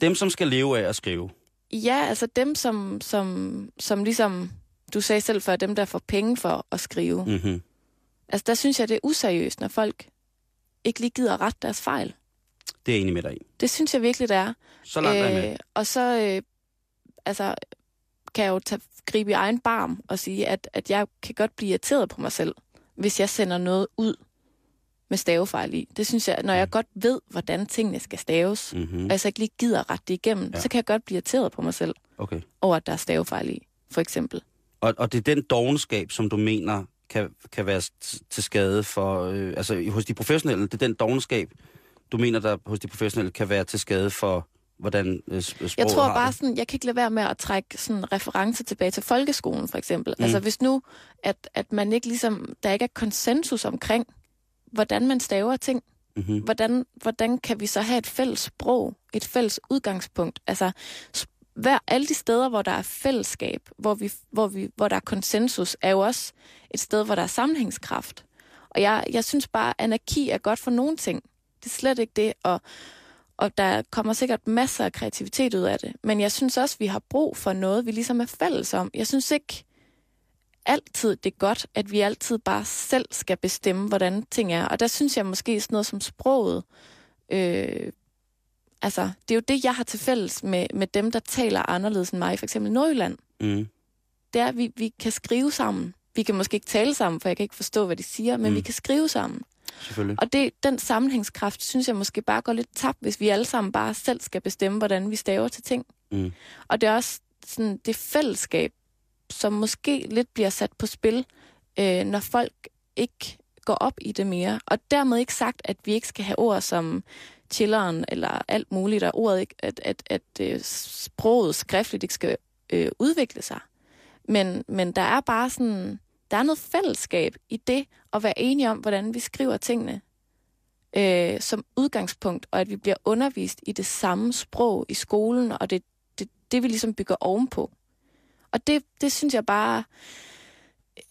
S5: Dem, som skal leve af at skrive.
S4: Ja, altså dem, som, som, som ligesom, du sagde selv før, dem, der får penge for at skrive. Mm.
S5: Mm-hmm.
S4: Altså, der synes jeg, det er useriøst, når folk ikke lige gider rette deres fejl.
S5: Det er jeg enig med dig i.
S4: Det synes jeg virkelig, det er.
S5: Så langt jeg med.
S4: Øh, og så øh, altså, kan jeg jo tage, gribe i egen barm og sige, at, at jeg kan godt blive irriteret på mig selv, hvis jeg sender noget ud med stavefejl i. Det synes jeg, når jeg godt ved, hvordan tingene skal staves, mm.
S5: Mm-hmm.
S4: og jeg så ikke lige gider rette det igennem,
S5: ja.
S4: så kan jeg godt blive irriteret på mig selv
S5: Okay.
S4: over, at der er stavefejl i, for eksempel.
S5: Og, og det er den dogenskab, som du mener kan, kan være til skade for... Øh, altså hos de professionelle, det er den dogenskab, du mener, der hos de professionelle kan være til skade for, hvordan øh, sproget
S4: Jeg tror bare sådan, jeg kan ikke lade være med at trække sådan referencer tilbage til folkeskolen for eksempel.
S5: Mm.
S4: Mm. Altså hvis nu, at, at man ikke ligesom, der ikke er konsensus omkring, hvordan man staver ting,
S5: Mm-hmm.
S4: hvordan, hvordan kan vi så have et fælles sprog, et fælles udgangspunkt? Altså hver, alle de steder, hvor der er fællesskab, hvor, vi, hvor, vi, hvor der er konsensus, er jo også et sted, hvor der er sammenhængskraft. Og jeg, jeg synes bare, at anarki er godt for nogle ting. Det er slet ikke det, og, og der kommer sikkert masser af kreativitet ud af det. Men jeg synes også, vi har brug for noget, vi ligesom er fælles om. Jeg synes ikke altid, det er godt, at vi altid bare selv skal bestemme, hvordan ting er. Og der synes jeg måske sådan noget som sproget, øh, altså det er jo det, jeg har til fælles med, med dem, der taler anderledes end mig, for eksempel Nordjylland.
S5: Mm.
S4: Det er, at vi, vi kan skrive sammen. Vi kan måske ikke tale sammen, for jeg kan ikke forstå, hvad de siger, men
S5: mm.
S4: vi kan skrive sammen.
S5: Selvfølgelig.
S4: Og det, den sammenhængskraft, synes jeg måske bare går lidt tabt, hvis vi alle sammen bare selv skal bestemme, hvordan vi staver til ting.
S5: Mm.
S4: Og det er også sådan det fællesskab, som måske lidt bliver sat på spil, øh, når folk ikke går op i det mere. Og dermed ikke sagt, at vi ikke skal have ord som chilleren eller alt muligt, og ordet ikke, at, at, at at sproget skriftligt ikke skal øh, udvikle sig. Men, men der er bare sådan, der er noget fællesskab i det at være enige om, hvordan vi skriver tingene øh, som udgangspunkt, og at vi bliver undervist i det samme sprog i skolen, og det det, det vi ligesom bygger ovenpå. Og det, det synes jeg bare,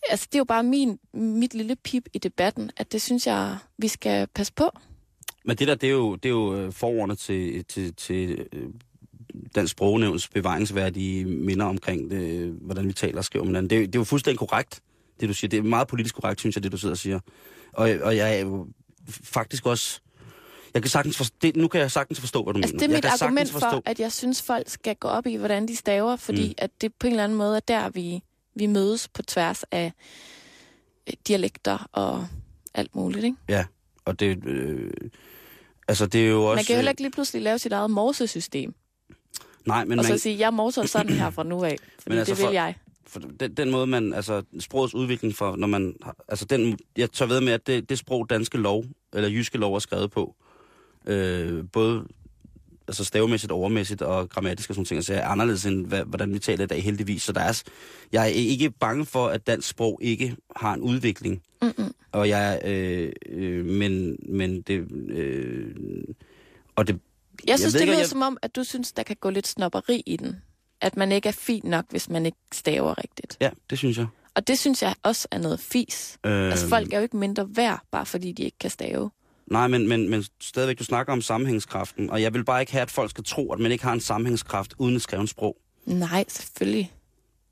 S4: altså det er jo bare min, mit lille pip i debatten, at det synes jeg, vi skal passe på.
S5: Men det der, det er jo, det er jo øh, forordnet til, til, til øh, Dansk Sprognævns bevaringsværdige minder omkring, det, hvordan vi taler og skriver med hinanden. Det, er det er jo fuldstændig korrekt, det du siger. Det er meget politisk korrekt, synes jeg, det du sidder og siger. Og, og jeg er jo faktisk også... Jeg kan sagtens forstå, det, nu kan jeg sagtens forstå, hvad du
S4: Altså,
S5: mener.
S4: det er
S5: jeg
S4: mit
S5: kan sagtens
S4: argument
S5: forstå,
S4: for, at jeg synes, folk skal gå op i, hvordan de staver, fordi
S5: Mm.
S4: at det på en eller anden måde er der, vi, vi mødes på tværs af øh, dialekter og alt muligt, ikke?
S5: Ja, og det... Øh, altså, det er jo også...
S4: Man kan jo heller ikke lige pludselig lave sit eget morsesystem,
S5: Nej, men
S4: og
S5: man,
S4: så sige, jeg morser sådan her fra nu af, fordi
S5: Men altså
S4: det vil
S5: for-
S4: jeg.
S5: for den, den måde, man, altså sprogets udvikling for, når man, altså den, jeg tør ved med, at det, det sprog, danske lov, eller jyske lov er skrevet på, øh, både altså stavemæssigt, overmæssigt og grammatisk og sådan ting, så er anderledes end, hvad, hvordan vi taler i dag, heldigvis. Så der er, jeg er ikke bange for, at dansk sprog ikke har en udvikling.
S4: Mm-mm.
S5: Og jeg, øh, øh, men, men det, øh, og det,
S4: Jeg synes,
S5: ved
S4: det lyder
S5: jeg-
S4: som om, at du synes, der kan gå lidt snopperi i den. At man ikke er fin nok, hvis man ikke staver rigtigt.
S5: ja, det synes jeg.
S4: Og det synes jeg også er noget fis.
S5: Øh,
S4: Altså, folk er jo ikke mindre værd, bare fordi de ikke kan stave.
S5: Nej, men, men, men stadigvæk, du snakker om sammenhængskraften, og jeg vil bare ikke have, at folk skal tro, at man ikke har en sammenhængskraft uden et skrevet sprog.
S4: Nej, selvfølgelig.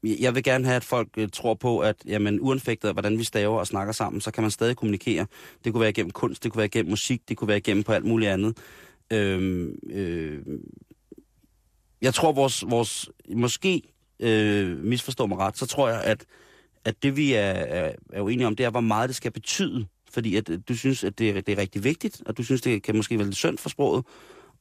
S5: Jeg vil gerne have, at folk øh, tror på, at jamen, uanfægtet af, hvordan vi staver og snakker sammen, så kan man stadig kommunikere. Det kunne være gennem kunst, det kunne være gennem musik, det kunne være gennem på alt muligt andet. Øhm, øh, jeg tror, vores, vores måske øh, misforstår mig ret, så tror jeg, at, at det vi er, er, er uenige om, det er, hvor meget det skal betyde. Fordi at at du synes, at det er, det er rigtig vigtigt, og du synes, det kan måske være lidt synd for sproget.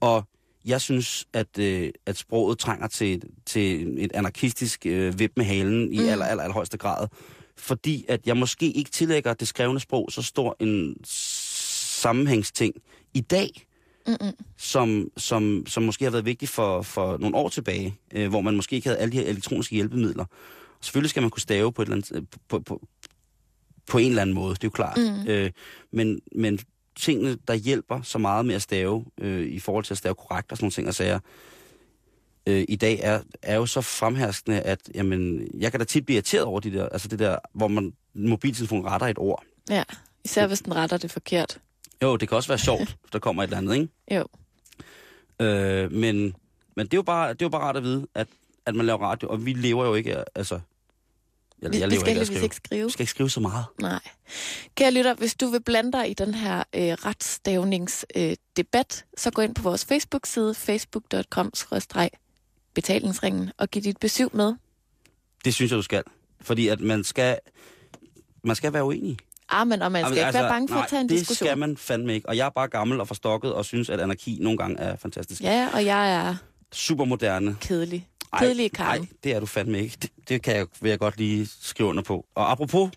S5: Og jeg synes, at, øh, at sproget trænger til, til et anarkistisk øh, vip med halen i
S4: Mm.
S5: aller, aller, aller højeste grad. Fordi at jeg måske ikke tillægger det skrevne sprog så stor en sammenhængsting i dag,
S4: Mm-mm.
S5: som, som, som måske har været vigtig for, for nogle år tilbage, øh, hvor man måske ikke havde alle de her elektroniske hjælpemidler. Selvfølgelig skal man kunne stave på, et eller andet, øh, på, på, på en eller anden måde, det er jo klart.
S4: Mm.
S5: Øh, men, men tingene, der hjælper så meget med at stave, øh, i forhold til at stave korrekt og sådan nogle ting og sager, øh, i dag er, er jo så fremherskende, at jamen, jeg kan da tit blive irriteret over de der, altså det der, hvor man mobiltelefon retter et ord.
S4: Ja, især hvis den retter det forkert.
S5: Jo, det kan også være sjovt, hvis der kommer et eller andet, ikke?
S4: Jo.
S5: Øh, men, men det er jo bare, det er jo bare rart at vide, at, at man laver radio, og vi lever jo ikke altså... Jeg,
S4: Vi,
S5: jeg
S4: vi skal
S5: ikke skrive.
S4: ikke skrive.
S5: Vi skal ikke skrive så meget.
S4: Nej. Kære lytter, hvis du vil blande dig i den her øh, retsstavningsdebat, øh, debat, så gå ind på vores Facebook-side, facebook.com-betalingsringen, og giv dit besøg med.
S5: Det synes jeg, du skal. Fordi at man skal, man skal være uenig.
S4: Ah, men og man skal
S5: Jamen,
S4: ikke være bange for
S5: nej,
S4: at tage en
S5: det
S4: diskussion.
S5: skal man fandme ikke. Og jeg er bare gammel og forstokket og synes, at anarki nogle gange er fantastisk.
S4: Ja, og jeg er
S5: Super moderne.
S4: kedelig.
S5: Ej,
S4: Kedelig Karen.
S5: Nej, det er du fandme ikke. Det, det kan jeg, vil jeg godt lige skrive under på. Og apropos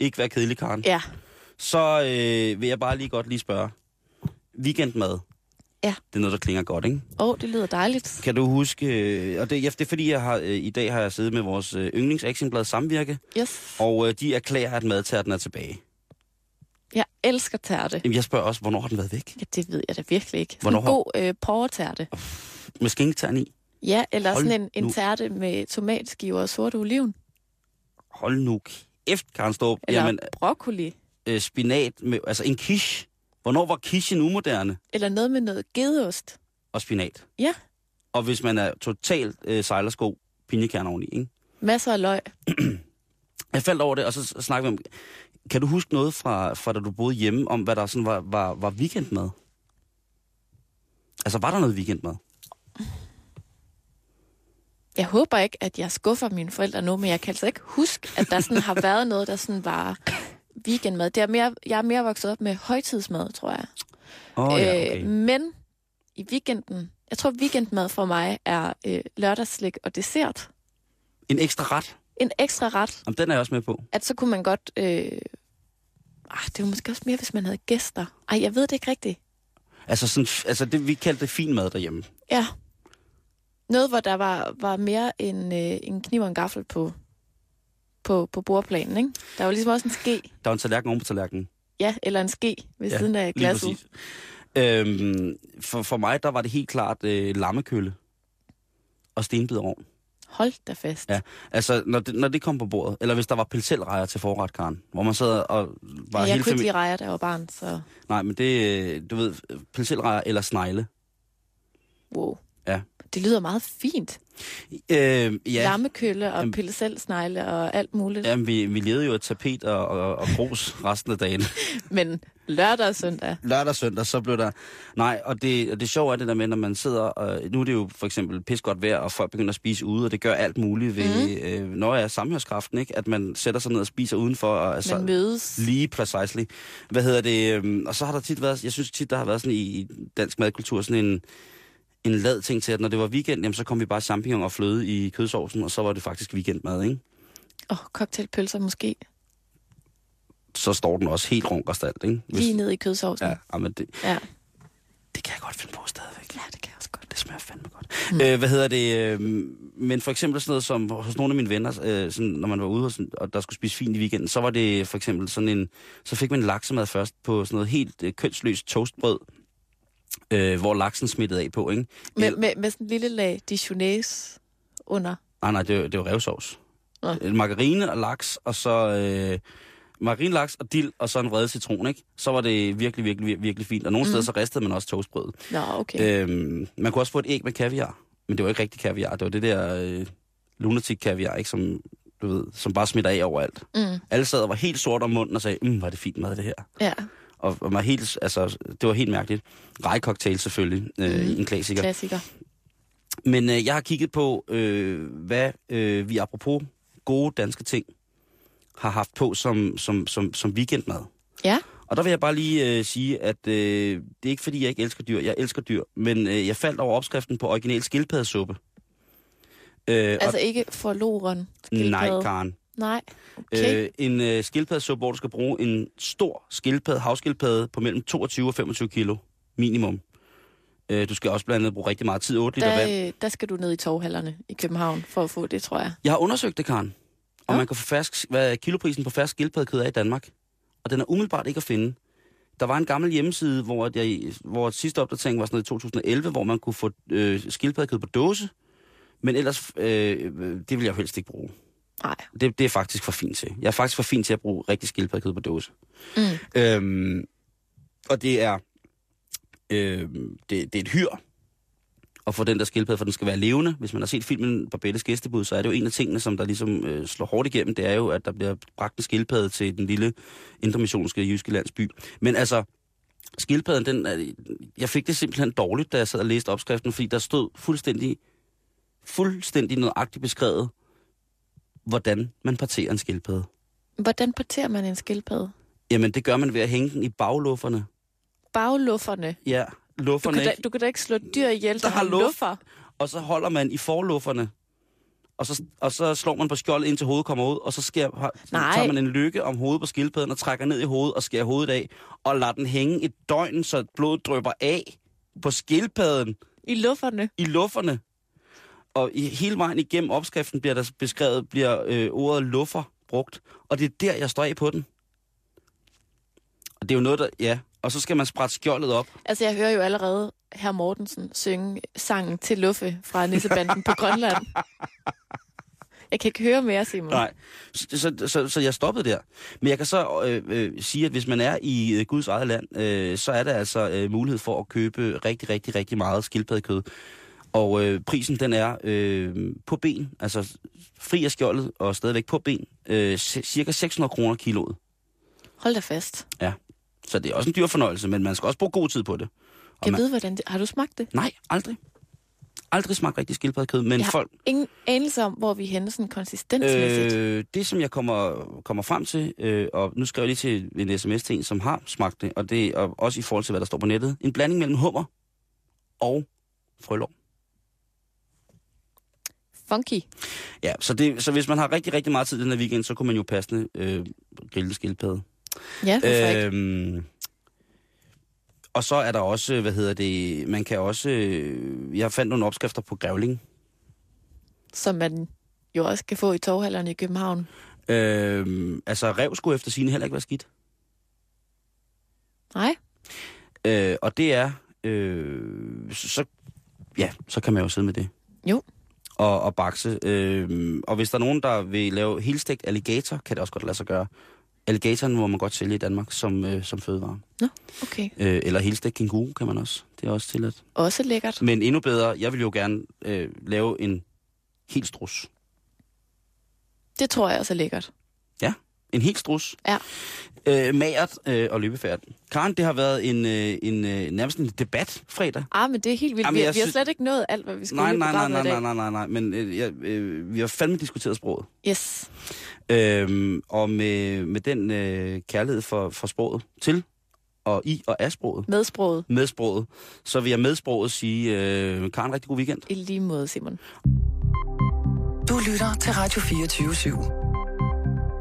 S5: ikke være kedelig, Karen,
S4: Ja,
S5: så øh, vil jeg bare lige godt lige spørge. Weekendmad.
S4: Ja.
S5: Det er noget, der klinger godt, ikke?
S4: åh, oh, det lyder dejligt.
S5: Kan du huske, øh, og det, ja, det er fordi, jeg har, øh, i dag har jeg siddet med vores øh, yndlings Samvirke,
S4: Yes.
S5: og øh, de erklærer, at madtærten er tilbage.
S4: Jeg elsker tærte.
S5: Jamen, jeg spørger også, hvornår har den været væk?
S4: Ja, det ved jeg da virkelig ikke.
S5: Hvornår
S4: en god øh, porretærte.
S5: Med skinketern i?
S4: Ja, eller
S5: Hold
S4: sådan en, en
S5: nu.
S4: tærte med tomatskiver og sort oliven.
S5: Hold nu kæft, Karen Storp.
S4: Eller
S5: Jamen,
S4: broccoli.
S5: øh, spinat, med, altså en quiche. Hvornår var quichen umoderne?
S4: Eller noget med noget gedeost.
S5: Og spinat.
S4: Ja.
S5: Og hvis man er totalt øh, sejlersko, pinjekerner oveni, ikke?
S4: Masser af løg.
S5: Jeg faldt over det, og så snakkede vi om... Kan du huske noget fra, fra da du boede hjemme, om hvad der sådan var, var, var weekendmad? Altså, var der noget weekendmad?
S4: Jeg håber ikke, at jeg skuffer mine forældre nu, men jeg kan altså ikke huske, at der sådan har været noget, der sådan var weekendmad. Det er mere, jeg er mere vokset op med højtidsmad, tror jeg.
S5: Oh, ja, okay.
S4: øh, men i weekenden, jeg tror weekendmad for mig er øh, lørdagsslik og dessert.
S5: En ekstra ret?
S4: En ekstra ret,
S5: Om den er jeg også med på.
S4: at så kunne man godt... Øh, ah, det var måske også mere, hvis man havde gæster. Ej, jeg ved det ikke rigtigt.
S5: Altså, sådan, altså det, vi kaldte det fin mad derhjemme.
S4: Ja. Noget, hvor der var, var mere en, øh, en kniv og en gaffel på, på, på bordplanen, ikke? Der var ligesom også en ske.
S5: Der var en tallerken oven på tallerkenen.
S4: Ja, eller en ske ved ja, siden af glasset.
S5: Øhm, for, for mig, der var det helt klart øh, lammekølle og stenbiderovn.
S4: Hold da fast.
S5: Ja, altså når det, når det kom på bordet, eller hvis der var pelselrejer til forret, Karen, hvor man sad og var
S4: ja, jeg
S5: hele
S4: kunne ikke lide rejer, jeg var barn, så
S5: Nej, men det, øh, du ved, pelselrejer eller snegle.
S4: wow. Det lyder meget fint.
S5: Øh,
S4: Ja. Lammekølle og
S5: Jamen-
S4: pille selv snegle og alt muligt.
S5: jamen, vi, vi levede jo af tapet og, og, og grus resten af dagen.
S4: Men lørdag og søndag,
S5: Lørdag og søndag, så blev der... Nej, og det, og det sjove er det der med, når man sidder... Og nu er det jo for eksempel pis godt vejr, og folk begynder at spise ude, og det gør alt muligt ved... Mm. Øh, når jeg er samhørskraften, ikke? At man sætter sig ned og spiser udenfor. Og, altså,
S4: man mødes.
S5: Lige precisely. Hvad hedder det? øhm, Og så har der tit været, jeg synes tit, der har været sådan i, i dansk madkultur sådan en, en lad ting til, at når det var weekend, jamen, så kom vi bare champignon og fløde i kødsovsen, og så var det faktisk weekendmad, ikke?
S4: Åh, oh, cocktailpølser måske.
S5: Så står den også helt runk og stalt, ikke?
S4: Lige ned i kødsovsen.
S5: Ja, jamen det,
S4: ja.
S5: det kan jeg godt finde på stadigvæk.
S4: Ja, det kan jeg også godt.
S5: Det smager fandme godt. Mm. Øh, hvad hedder det? Øh, men for eksempel sådan noget som hos nogle af mine venner, øh, sådan, når man var ude hos, og der skulle spise fint i weekenden, så var det for eksempel sådan en, så fik man laksemad først på sådan noget helt øh, kønsløst toastbrød, øh, hvor laksen smittede af på, ikke?
S4: Med,
S5: El-
S4: med, med sådan en lille lag dijonnaise under.
S5: Nej, nej, det, var- det var revsovs.
S4: Nå.
S5: Øh, Margarine og laks, og så øh, margarine, laks og dild, og så en vredet citron, ikke? Så var det virkelig, virkelig, virkelig, virkelig fint. Og nogle mm. steder så ristede man også toastbrødet.
S4: Nå, okay.
S5: Øhm, man kunne også få et æg med kaviar, men det var ikke rigtig kaviar. Det var det der øh, lunatic kaviar, ikke? Som, du ved, som bare smitter af overalt.
S4: Mm.
S5: Alle sad og var helt sort om munden og sagde, mm, var det fint mad, det her.
S4: Ja,
S5: Og, og var helt, altså, det var helt mærkeligt. Rejcocktail selvfølgelig, øh,
S4: Mhm.
S5: en klassiker.
S4: klassiker.
S5: Men øh, jeg har kigget på, øh, hvad øh, vi apropos gode danske ting har haft på som, som, som, som weekendmad.
S4: Ja,
S5: Og der vil jeg bare lige øh, sige, at øh, det er ikke fordi, jeg ikke elsker dyr. Jeg elsker dyr. Men øh, jeg faldt over opskriften på original skildpaddesuppe. Øh,
S4: altså ikke forloren
S5: og,
S4: skildpadde.
S5: nej, Karen.
S4: Nej, okay.
S5: Øh, en øh, skildpaddesuppe, hvor du skal bruge en stor skildpadde, havskildpadde på mellem 22 og 25 kilo minimum. Øh, du skal også blandt andet bruge rigtig meget tid, 8 liter vand.
S4: der, øh, der skal du ned i torvhallerne i København for at få det, tror jeg.
S5: Jeg har undersøgt det, Karen. Og
S4: Ja.
S5: man kan få fersk, hvad kiloprisen på fersk skildpaddekød er i Danmark. Og den er umiddelbart ikke at finde. Der var en gammel hjemmeside, hvor, jeg, hvor sidste opdatering var sådan noget i 2011, hvor man kunne få øh, skildpaddekød på dåse. Men ellers, øh, det vil jeg helst ikke bruge.
S4: Nej.
S5: Det, det er faktisk for fint til. Jeg er faktisk for fint til at bruge rigtig skildpaddekød på dåse.
S4: Mm.
S5: Øhm, og det er, øh, det, det er et hyr at få den der skildpadde, for den skal være levende. Hvis man har set filmen Barbettes gæstebud, så er det jo en af tingene, som der ligesom øh, slår hårdt igennem, det er jo, at der bliver bragt en skildpadde til den lille indremissionske jyske landsby. Men altså, skildpadden, den, jeg fik det simpelthen dårligt, da jeg sad og læste opskriften, fordi der stod fuldstændig, fuldstændig nøjagtigt beskrevet, hvordan man parterer en skildpadde.
S4: Hvordan parterer man en skildpadde?
S5: Jamen, det gør man ved at hænge den i baglufferne.
S4: Baglufferne.
S5: Ja,
S4: Du
S5: lufferne,
S4: kan, da, du kan da ikke slå dyr ihjel, der,
S5: Der
S4: har
S5: luft.
S4: luffer.
S5: og så holder man i forlufferne. Og så, og så slår man på skjoldet indtil hovedet kommer ud, og så har,
S4: Nej.
S5: tager man en lykke om hovedet på skildpadden og trækker ned i hovedet og skærer hovedet af, og lader den hænge et døgn, så blodet drøber af på skildpadden
S4: I lufferne.
S5: i lufferne. Og i, hele vejen igennem opskriften bliver der beskrevet, bliver øh, ordet luffer brugt. Og det er der, jeg står af på den. Og det er jo noget, der... Ja. Og så skal man sprætte skjoldet op.
S4: Altså, jeg hører jo allerede herr Mortensen synge sangen til Luffe fra Nissebanden på Grønland. Jeg kan ikke høre mere, Simon.
S5: Nej, så, så, så, så jeg stoppede der. Men jeg kan så øh, øh, sige, at hvis man er i øh, Guds eget land, øh, så er der altså øh, mulighed for at købe rigtig, rigtig, rigtig meget skildpaddekød. Og øh, prisen, den er øh, på ben, altså fri af skjoldet og stadigvæk på ben, øh, cirka 600 kroner kiloet.
S4: Hold da fast.
S5: Ja, så det er også en dyr fornøjelse, men man skal også bruge god tid på det. Og
S4: Jeg
S5: man,
S4: ved, hvordan det... Har du smagt det?
S5: Nej, aldrig. Aldrig smagt rigtig skildpaddekød, men
S4: Jeg
S5: folk...
S4: ingen anelse om, hvor vi henne sådan konsistensmæssigt. Øh...
S5: Det, som jeg kommer, kommer frem til, øh, og nu skriver jeg lige til en sms til en, som har smagt det, og det er også i forhold til, hvad der står på nettet, en blanding mellem hummer og frølår.
S4: Funky.
S5: Ja, så, det, så hvis man har rigtig, rigtig meget tid den her weekend, så kunne man jo passende øh, grille skildpadde.
S4: Ja, hvorfor ikke?
S5: Øhm, og så er der også, hvad hedder det, man kan også, øh, jeg fandt nogle opskrifter på grævling.
S4: Som man jo også kan få i torvhallerne i København.
S5: Øhm, altså rev skulle efter sine heller ikke være skidt.
S4: Nej?
S5: Øh, og det er, øh, så, ja, så kan man jo sidde med det.
S4: Jo.
S5: Og, og bakse. Øh, og hvis der er nogen, der vil lave helstegt alligator, kan det også godt lade sig gøre. alligatoren må man godt sælge i Danmark som, øh, som fødevare.
S4: Nå, okay.
S5: Øh, eller helstegt kænguru kan man også. Det er også tilladt.
S4: Også lækkert.
S5: Men endnu bedre, jeg vil jo gerne øh, lave en helt strus.
S4: Det tror jeg også er lækkert.
S5: En helt strus.
S4: Ja.
S5: Øh, magert øh, og løbefærd. Karen, det har været en, øh, en øh, nærmest en debat fredag.
S4: Ah, men det er helt vildt.
S5: Jamen,
S4: vi, vi har slet ikke nået alt, hvad vi skulle
S5: Nej,
S4: i
S5: nej, nej, nej, nej, nej, nej, nej, men øh, jeg, øh, vi har fandme diskuteret sproget.
S4: Yes.
S5: Øhm, og med, med den øh, kærlighed for, for sproget til og i og af sproget,
S4: Med sproget.
S5: med sproget, så vil jeg med sproget sige, øh, Karen, rigtig god weekend.
S4: I lige måde, Simon.
S3: Du lytter til Radio 24 /7.